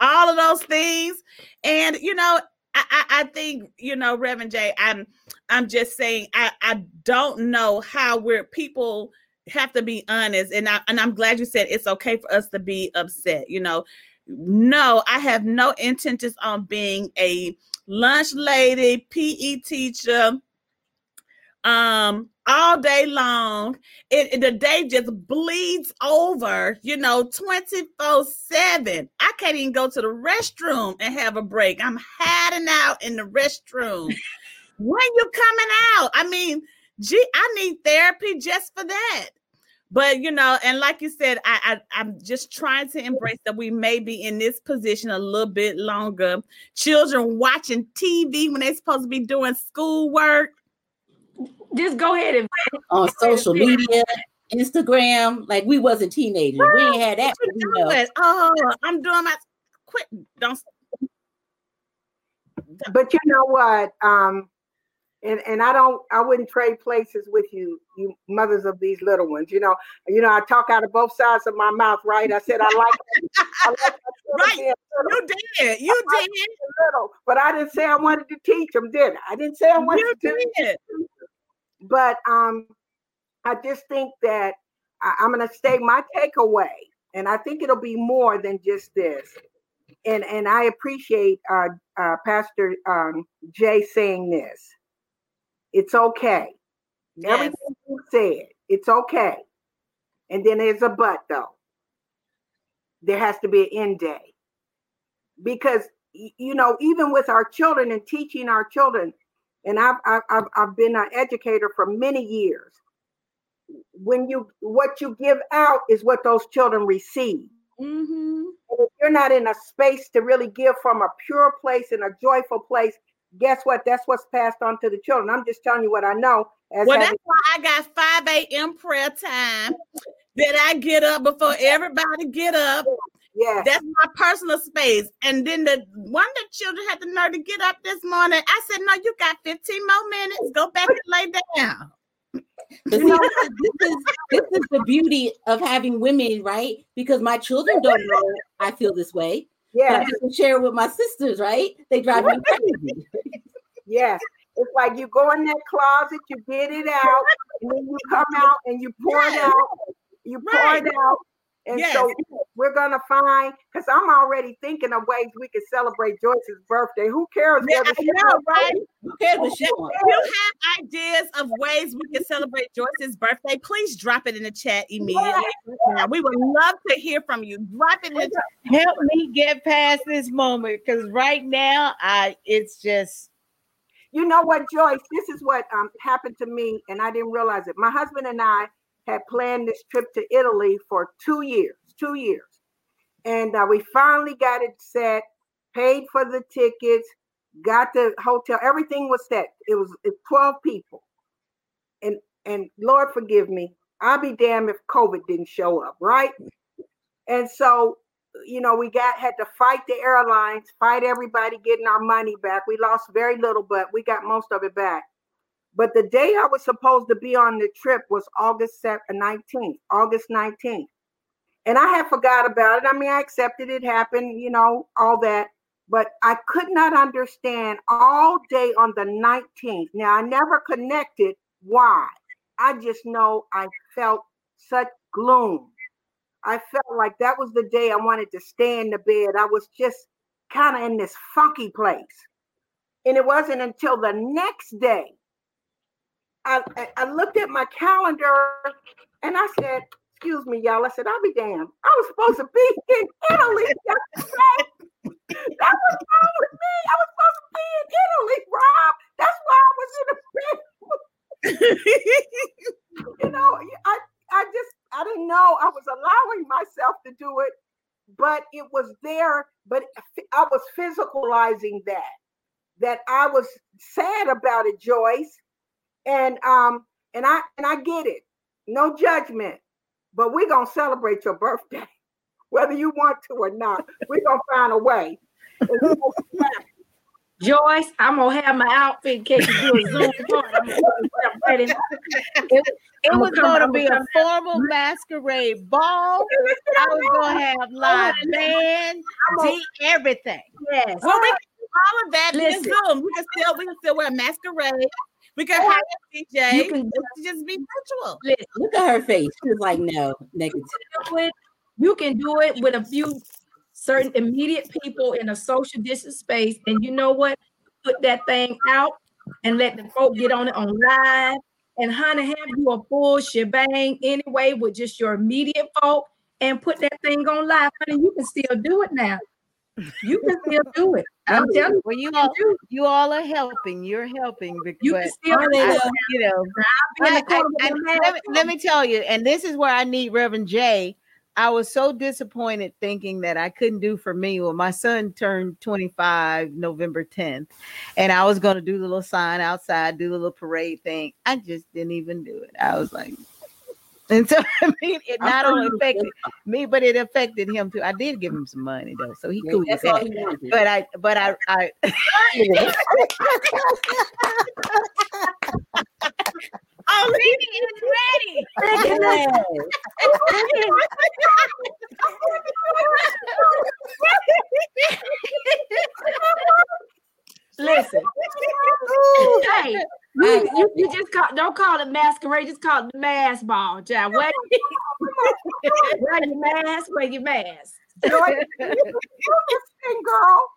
all of those things. And you know, I, I, think you know, Reverend Jay. I'm I'm just saying I I don't know how we're people have to be honest, and I and I'm glad you said it's okay for us to be upset. You know, no, I have no intentions on being a lunch lady, PE teacher, um, all day long. It, it, the day just bleeds over, you know, 24 7. I can't even go to the restroom and have a break. I'm hiding out in the restroom. when you coming out? I mean, gee, I need therapy just for that. But you know, and like you said, I, I I'm just trying to embrace that we may be in this position a little bit longer. Children watching TV when they're supposed to be doing schoolwork just go ahead and on social media. Instagram, like we wasn't teenagers. we ain't had that. You oh, I'm doing my quit. Don't. But you know what? Um, and and I don't. I wouldn't trade places with you, you mothers of these little ones. You know. You know. I talk out of both sides of my mouth, right? I said I like. I like right. You did. You did. Little, but I didn't say I wanted to teach them, did I? I didn't say I wanted you to did. teach but um, I just think that I, am going to say my takeaway, and I think it'll be more than just this. And and I appreciate uh, uh, Pastor um, Jay saying this. It's okay. Yes. Everything you said, it's okay. And then there's a but though. There has to be an end day. Because you know, even with our children and teaching our children, and I've, I've, I've been an educator for many years. When you, what you give out is what those children receive. Mm-hmm. if you're not in a space to really give from a pure place and a joyful place, guess what? That's what's passed on to the children. I'm just telling you what I know. well, that's why I got 5 a.m. prayer time that I get up before everybody get up. Yeah. That's my personal space. And then the one of the children had the nerve to get up this morning. I said, No, you got 15 more minutes. Go back and lay down. this, is, this is the beauty of having women, right? Because my children don't know I feel this way. Yeah. I can share it with my sisters, right? They drive me crazy. yeah. It's like you go in that closet, you get it out, and then you come out and you pour it out. You pour right. it out, and yes. so we're gonna find because I'm already thinking of ways we can celebrate Joyce's birthday. Who cares? Yeah, I know, right? Who cares what she wants? If you have ideas of ways we can celebrate Joyce's birthday, please drop it in the chat immediately. Yeah. We would love to hear from you. Drop it in the chat. Help me get past this moment because right now I it's just you know what, Joyce? This is what um, happened to me, and I didn't realize it. My husband and I had planned this trip to Italy for two years, two years. And uh, we finally got it set. paid for the tickets, got the hotel, everything was set. It was it's 12 people. And and Lord forgive me, I'll be damned if COVID didn't show up, right? And so, you know, we got had to fight the airlines, fight everybody getting our money back. We lost very little, but we got most of it back. But the day I was supposed to be on the trip was August 19th, uh, August 19th. And I had forgot about it. I mean, I accepted it happened, you know, all that. But I could not understand all day on the 19th. Now, I never connected why. I just know I felt such gloom. I felt like that was the day I wanted to stay in the bed. I was just kind of in this funky place. And it wasn't until the next day I, I looked at my calendar and I said, Excuse me, y'all. I said, I'll be damned. I was supposed to be in Italy yesterday. that was wrong with me. I was supposed to be in Italy, Rob. That's why I was in the you know, I I just I didn't know I was allowing myself to do it, but it was there. But I was physicalizing that that I was sad about it, Joyce, and um and I and I get it, no judgment, but we're gonna celebrate your birthday, whether you want to or not. We're gonna find a way. Joyce, I'm gonna have my outfit in case you do a Zoom it, it was going to be a formal masquerade ball. I was going to have live band, see everything. Yes. Well, we all of that in Zoom. We can still we can still wear a masquerade. We can have a DJ. You can just be virtual. Listen, look at her face. She was like, no, negative. You can do it with a few certain immediate people in a social distance space. And you know what? Put that thing out and let the folk get on it on live. And honey, have you a full shebang anyway with just your immediate folk and put that thing on live. Honey, you can still do it now. You can still do it. I'm oh, telling you. Well, you all, you all are helping. You're helping because you, can still I, you know. I, I, let, me, let me tell you, and this is where I need Reverend Jay I was so disappointed thinking that I couldn't do for me. Well, my son turned 25 November 10th, and I was going to do the little sign outside, do the little parade thing. I just didn't even do it. I was like, and so I mean, it not only affected me, but it affected him too. I did give him some money though, so he cool with that. But I, but I, I. Oh, Ricky is ready. Listen. hey, you, you, you, just call, don't call it masquerade, just call it the mass ball, John. Wear, wear your mask, wear your mask. girl.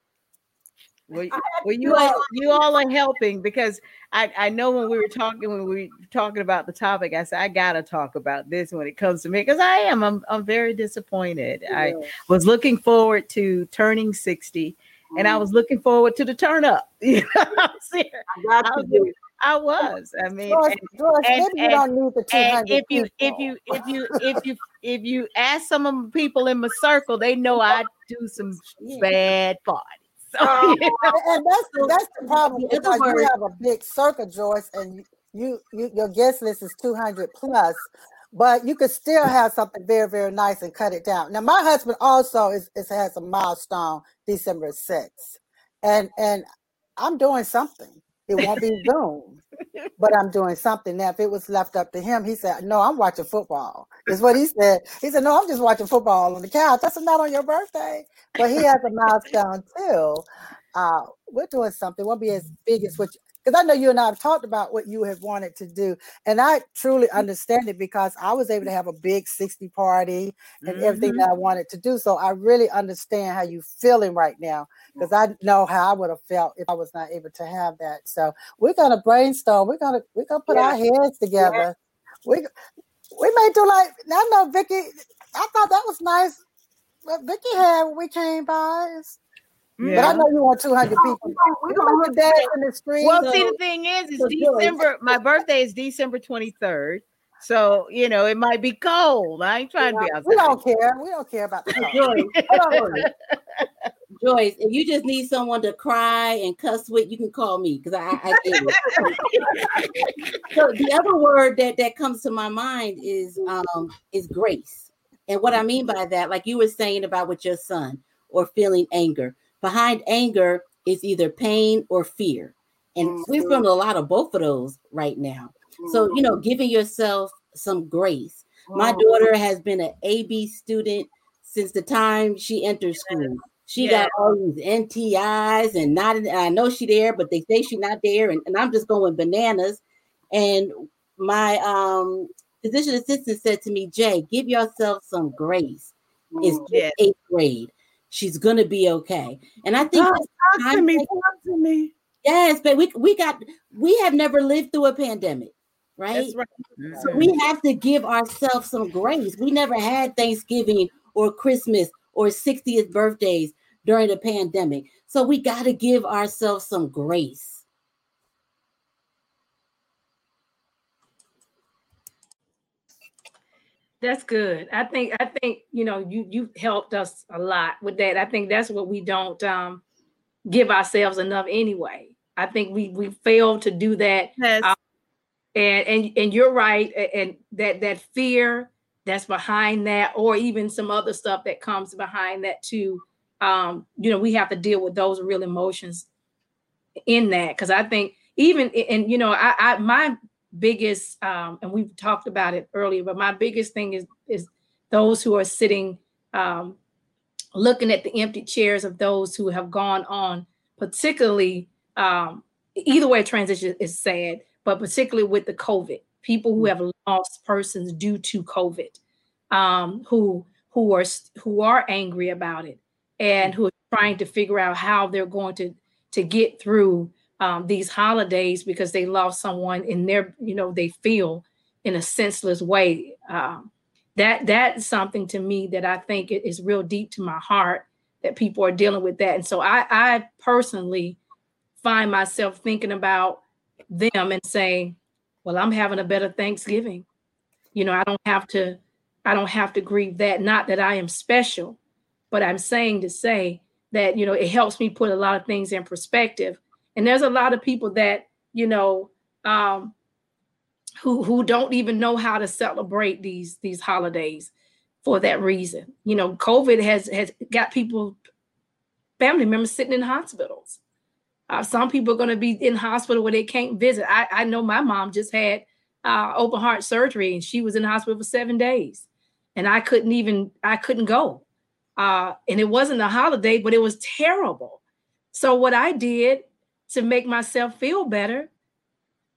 Well, well, you all you all are helping because I, I know when we were talking when we were talking about the topic, I said I gotta talk about this when it comes to me because I am I'm I'm very disappointed. Yeah. I was looking forward to turning 60 and I mm-hmm. was looking forward to the turn up. You know I, was, I was. I was. I mean, George, and, George, and, maybe and, you don't need the 200 if you if you if you if you if you ask some of the people in my circle, they know I do some bad parties. So, um, you know? and that's that's the problem because you have a big circle, Joyce, and you, you your guest list is 200 plus, but you could still have something very very nice and cut it down. Now, my husband also is, is has a milestone December 6th, and and I'm doing something. It won't be Zoom, but I'm doing something. Now, if it was left up to him, he said, No, I'm watching football. Is what he said. He said, No, I'm just watching football on the couch. That's not on your birthday. But he has a milestone too. Uh, we're doing something. Won't be as big as what because I know you and I have talked about what you have wanted to do, and I truly understand it because I was able to have a big 60 party and mm-hmm. everything that I wanted to do. So I really understand how you're feeling right now because I know how I would have felt if I was not able to have that. So we're gonna brainstorm. We're gonna we're gonna put yeah. our heads together. Yeah. We we may do like I know Vicky. I thought that was nice. What Vicky had when we came by. Yeah. But I know you want 200 people. We're going to dance in the street. Well, so. see, the thing is, it's December. My birthday is December 23rd. So, you know, it might be cold. I ain't trying yeah, to be outside. We don't care. We don't care about the cold. Joyce, if you just need someone to cry and cuss with, you can call me because I, I get it. so the other word that that comes to my mind is um is grace, and what I mean by that, like you were saying about with your son or feeling anger. Behind anger is either pain or fear, and mm-hmm. we're feeling a lot of both of those right now. So you know, giving yourself some grace. My daughter has been an AB student since the time she entered school. She yeah. got all these NTIs and not. I know she there, but they say she's not there, and, and I'm just going bananas. And my um, physician assistant said to me, "Jay, give yourself some grace. It's yeah. eighth grade. She's gonna be okay." And I think oh, talk to me, talk to me. Yes, but we we got we have never lived through a pandemic, right? right. So mm-hmm. we have to give ourselves some grace. We never had Thanksgiving or Christmas or 60th birthdays during the pandemic. So we got to give ourselves some grace. That's good. I think I think you know you you helped us a lot with that. I think that's what we don't um give ourselves enough anyway. I think we we fail to do that. Yes. Um, and and and you're right. And that that fear that's behind that, or even some other stuff that comes behind that too um, you know, we have to deal with those real emotions in that. Because I think even and you know, I, I my biggest um, and we've talked about it earlier, but my biggest thing is is those who are sitting um, looking at the empty chairs of those who have gone on, particularly um, either way transition is sad, but particularly with the COVID, people who have lost persons due to COVID, um, who who are who are angry about it, and who are trying to figure out how they're going to to get through um, these holidays because they lost someone in their you know they feel in a senseless way. Um, that that's something to me that i think is real deep to my heart that people are dealing with that. And so i i personally find myself thinking about them and saying well i'm having a better thanksgiving. You know i don't have to i don't have to grieve that. Not that i am special but I'm saying to say that, you know, it helps me put a lot of things in perspective. And there's a lot of people that, you know, um, who who don't even know how to celebrate these these holidays for that reason. You know, COVID has has got people, family members sitting in hospitals. Uh, some people are going to be in hospital where they can't visit. I, I know my mom just had uh, open heart surgery and she was in hospital for seven days, and I couldn't even I couldn't go. Uh, and it wasn't a holiday, but it was terrible. So what I did to make myself feel better,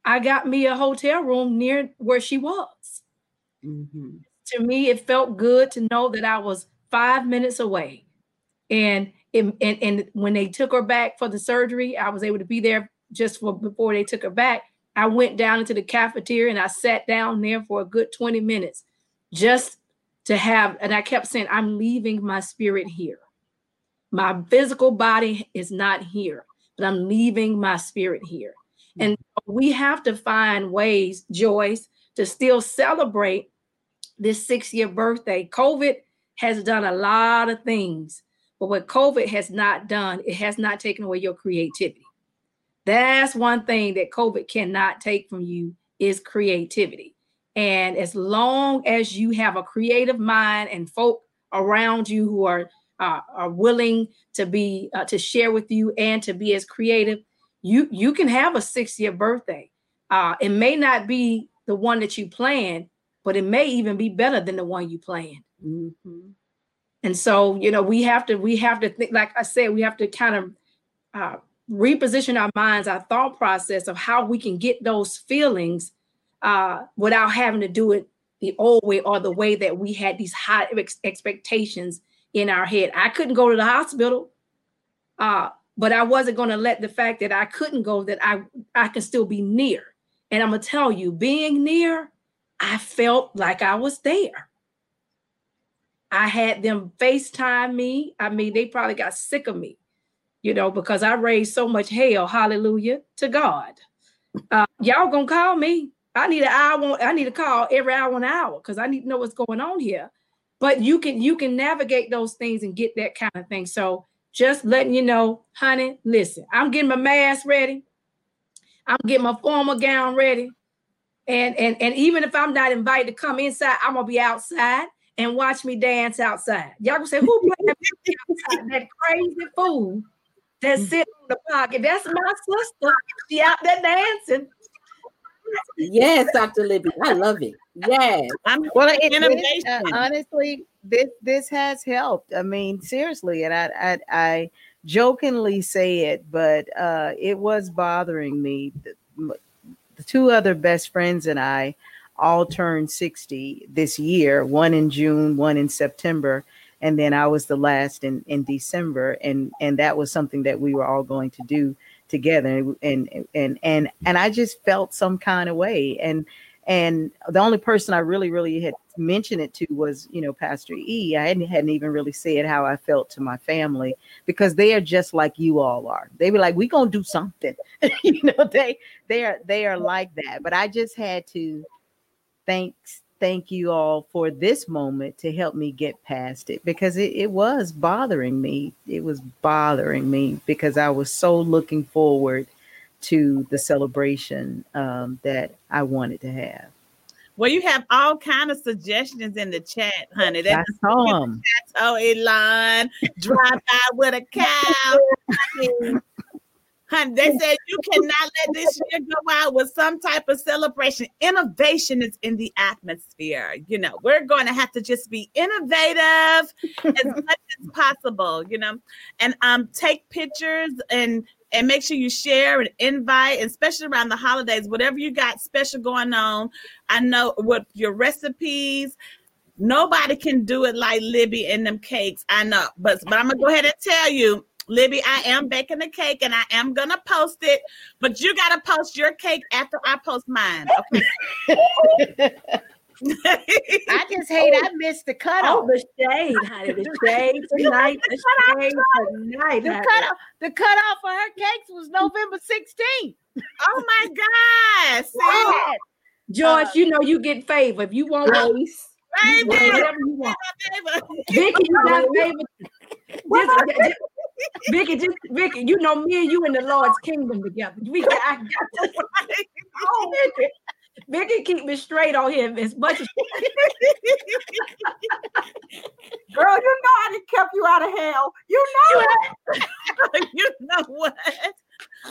I got me a hotel room near where she was. Mm-hmm. To me, it felt good to know that I was five minutes away. And, and, and when they took her back for the surgery, I was able to be there just for before they took her back. I went down into the cafeteria and I sat down there for a good 20 minutes just to have, and I kept saying, I'm leaving my spirit here. My physical body is not here, but I'm leaving my spirit here. Hmm. And we have to find ways, Joyce, to still celebrate this six year birthday. COVID has done a lot of things, but what COVID has not done, it has not taken away your creativity. That's one thing that COVID cannot take from you is creativity. And as long as you have a creative mind and folk around you who are uh, are willing to be uh, to share with you and to be as creative, you you can have a 60th birthday. Uh, it may not be the one that you planned, but it may even be better than the one you planned. Mm-hmm. And so, you know, we have to we have to think, like I said, we have to kind of uh, reposition our minds, our thought process of how we can get those feelings uh, without having to do it the old way or the way that we had these high ex- expectations in our head. I couldn't go to the hospital, uh, but I wasn't going to let the fact that I couldn't go that I I can still be near. And I'm gonna tell you, being near, I felt like I was there. I had them FaceTime me. I mean, they probably got sick of me, you know, because I raised so much hell. Hallelujah to God. Uh, y'all gonna call me. I need an hour. I need a call every hour an hour because I need to know what's going on here. But you can you can navigate those things and get that kind of thing. So just letting you know, honey, listen, I'm getting my mask ready. I'm getting my formal gown ready. And and and even if I'm not invited to come inside, I'm gonna be outside and watch me dance outside. Y'all gonna say, who playing that, that crazy fool that's mm. sitting in the pocket? That's my sister. She out there dancing. Yes, Dr. Libby. I love it. Yes. I'm well, it, this, uh, honestly, this this has helped. I mean, seriously, and I I, I jokingly say it, but uh, it was bothering me. The, the two other best friends and I all turned 60 this year, one in June, one in September. And then I was the last in, in December. And, and that was something that we were all going to do together. And, and, and, and I just felt some kind of way. And, and the only person I really, really had mentioned it to was, you know, Pastor E. I hadn't, hadn't even really said how I felt to my family because they are just like you all are. They were like, "We gonna do something," you know. They they are they are like that. But I just had to thanks thank you all for this moment to help me get past it because it, it was bothering me. It was bothering me because I was so looking forward to the celebration um, that I wanted to have. Well, you have all kind of suggestions in the chat, honey. That's Tom. Oh, Elon, drive by with a cow. they said you cannot let this year go out with some type of celebration. Innovation is in the atmosphere. You know, we're going to have to just be innovative as much as possible, you know, and um take pictures and and make sure you share and invite, especially around the holidays, whatever you got special going on. I know what your recipes. Nobody can do it like Libby and them cakes. I know, but but I'm gonna go ahead and tell you, Libby, I am baking a cake and I am gonna post it, but you gotta post your cake after I post mine. Okay. I just hate I missed the cutoff. Oh, the shade, honey. The shade tonight. The shade tonight. The cutoff, the cutoff for her cakes was November 16th. Oh my gosh. George, uh, you know you get favor. If you want race, whatever you want. Vicky, you got favor. Vicky, just Vicky, you know me and you in the Lord's kingdom together. We got, I got to, oh, Vicky keep me straight on him as much as Girl, you know I kept you out of hell. You know you know what?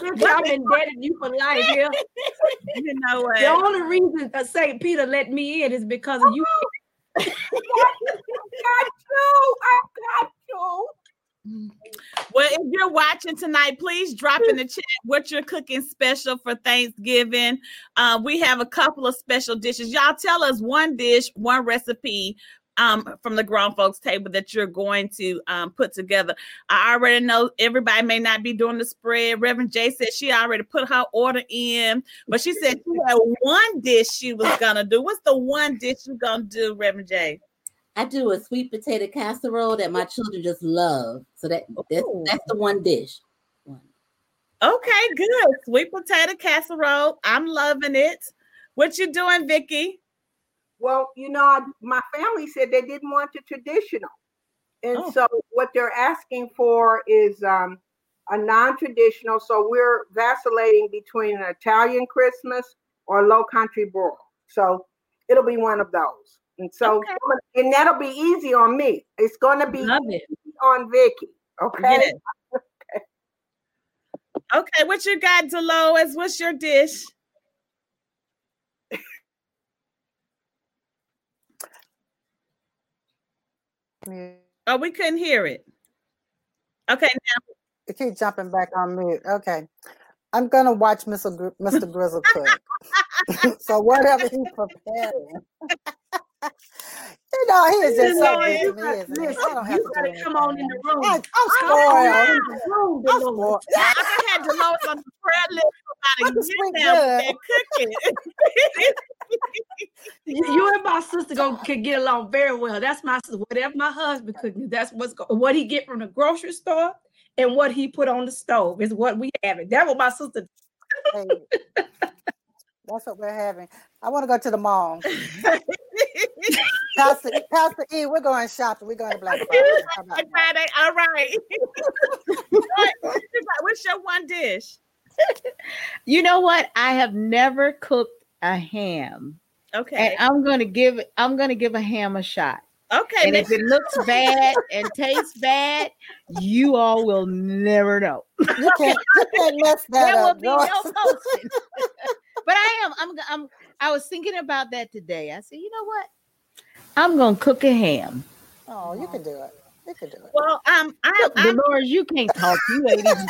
Vicky, I'm indebted you for life here. you know what? The only reason that St. Peter let me in is because of you. Oh, Got you. I got you. Well, if you're watching tonight, please drop in the chat what you're cooking special for Thanksgiving. Uh, we have a couple of special dishes. Y'all tell us one dish, one recipe um, from the grown folks table that you're going to um, put together. I already know everybody may not be doing the spread. Reverend Jay said she already put her order in, but she said she had one dish she was gonna do. What's the one dish you're gonna do, Reverend Jay? I do a sweet potato casserole that my children just love. So that that's, that's the one dish. One. Okay, good. Sweet potato casserole. I'm loving it. What you doing, Vicky? Well, you know, my family said they didn't want the traditional. And oh. so what they're asking for is um, a non-traditional. So we're vacillating between an Italian Christmas or low country boil. So it'll be one of those. And so, okay. and that'll be easy on me. It's going to be on Vicky. Okay. okay. Okay. What you got, Dolores? What's your dish? Oh, we couldn't hear it. Okay. Now. It keep jumping back on mute. Okay. I'm gonna watch Mr. Gr- Mr. Grizzle cook. so whatever he's preparing. you know, he is just so good. Listen, I don't have you to gotta come on in the room. I, am spoiled. I'm spoiled. I had Dolores on the prayer list for about a year now cooking. you and my sister go can get along very well. That's my sister. Whatever my husband cooking, that's what's go- what he get from the grocery store and what he put on the stove is what we have. It. That what my sister. Hey, that's what we're having. I want to go to the mall. Pastor, Pastor E, we're going shopping. We're going to Black Friday. Friday. All right. What's your one dish? you know what? I have never cooked a ham. Okay. And I'm gonna give I'm gonna give a ham a shot. Okay. And if it looks bad and tastes bad, you all will never know. You can't, you can't mess that there will be no posting. but I am. I'm. I'm. I was thinking about that today. I said, you know what? I'm gonna cook a ham. Oh, you can do it. You can do it. Well, um, I, I, Dolores, you can't talk. You ain't even.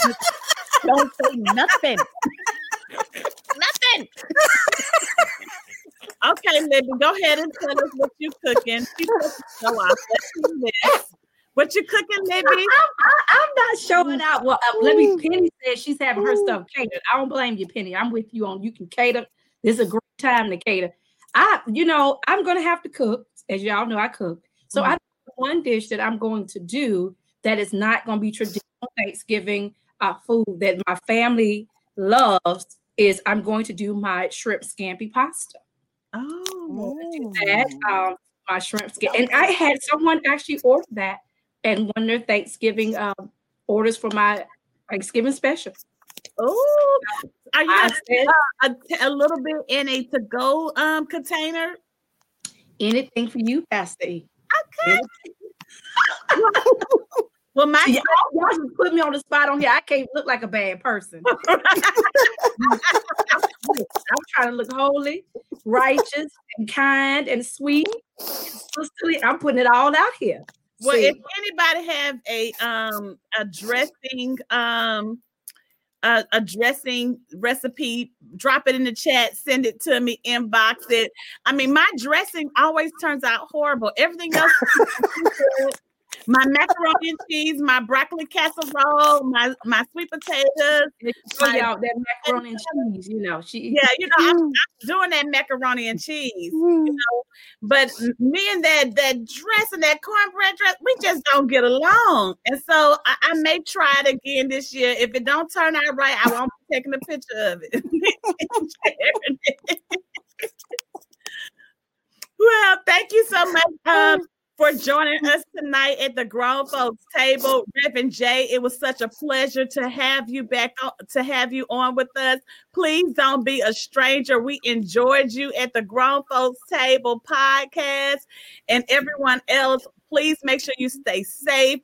Don't say nothing. nothing. Okay, Libby, go ahead and tell us what you're cooking. Show off. Let's see this. What you cooking, Libby? I'm, I, am not showing out. Well, uh, let me. Penny said she's having her stuff catered. I don't blame you, Penny. I'm with you on. You can cater. This is a great time to cater. I, you know, I'm gonna have to cook. As y'all know, I cook. So Mhm. I one dish that I'm going to do that is not going to be traditional Thanksgiving uh, food that my family loves is I'm going to do my shrimp scampi pasta. Oh, That um, my shrimp scampi, and I had someone actually order that and one of their Thanksgiving um, orders for my Thanksgiving special. oh, are you I gonna said a, a little bit in a to go um container? anything for you, Pastor. E. Okay. well, my y'all, y'all just put me on the spot on here. I can't look like a bad person. I'm trying to look holy, righteous, and kind, and sweet. and. I'm putting it all out here. Well, See, if anybody have a um a dressing um a, a dressing recipe, drop it in the chat, send it to me, inbox it. I mean, my dressing always turns out horrible. Everything else my macaroni and cheese, my broccoli casserole, my my sweet potatoes. for y'all that macaroni and cheese, you know, she Yeah, you know, I'm, I'm doing that macaroni and cheese, you know. But me and that that dress and that cornbread dress, we just don't get along. And so I, I may try it again this year. If it don't turn out right, I won't be taking a picture of it. it. well, thank you so much um, for joining us tonight at the Grown Folks Table, Reverend Jay. It was such a pleasure to have you back to have you on with us. Please don't be a stranger. We enjoyed you at the Grown Folks Table podcast, and everyone else. Please make sure you stay safe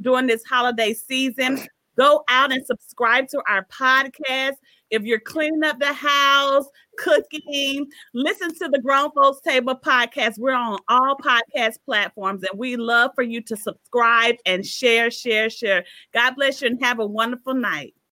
during this holiday season. Go out and subscribe to our podcast. If you're cleaning up the house, cooking, listen to the Grown Folks Table podcast. We're on all podcast platforms, and we love for you to subscribe and share, share, share. God bless you and have a wonderful night.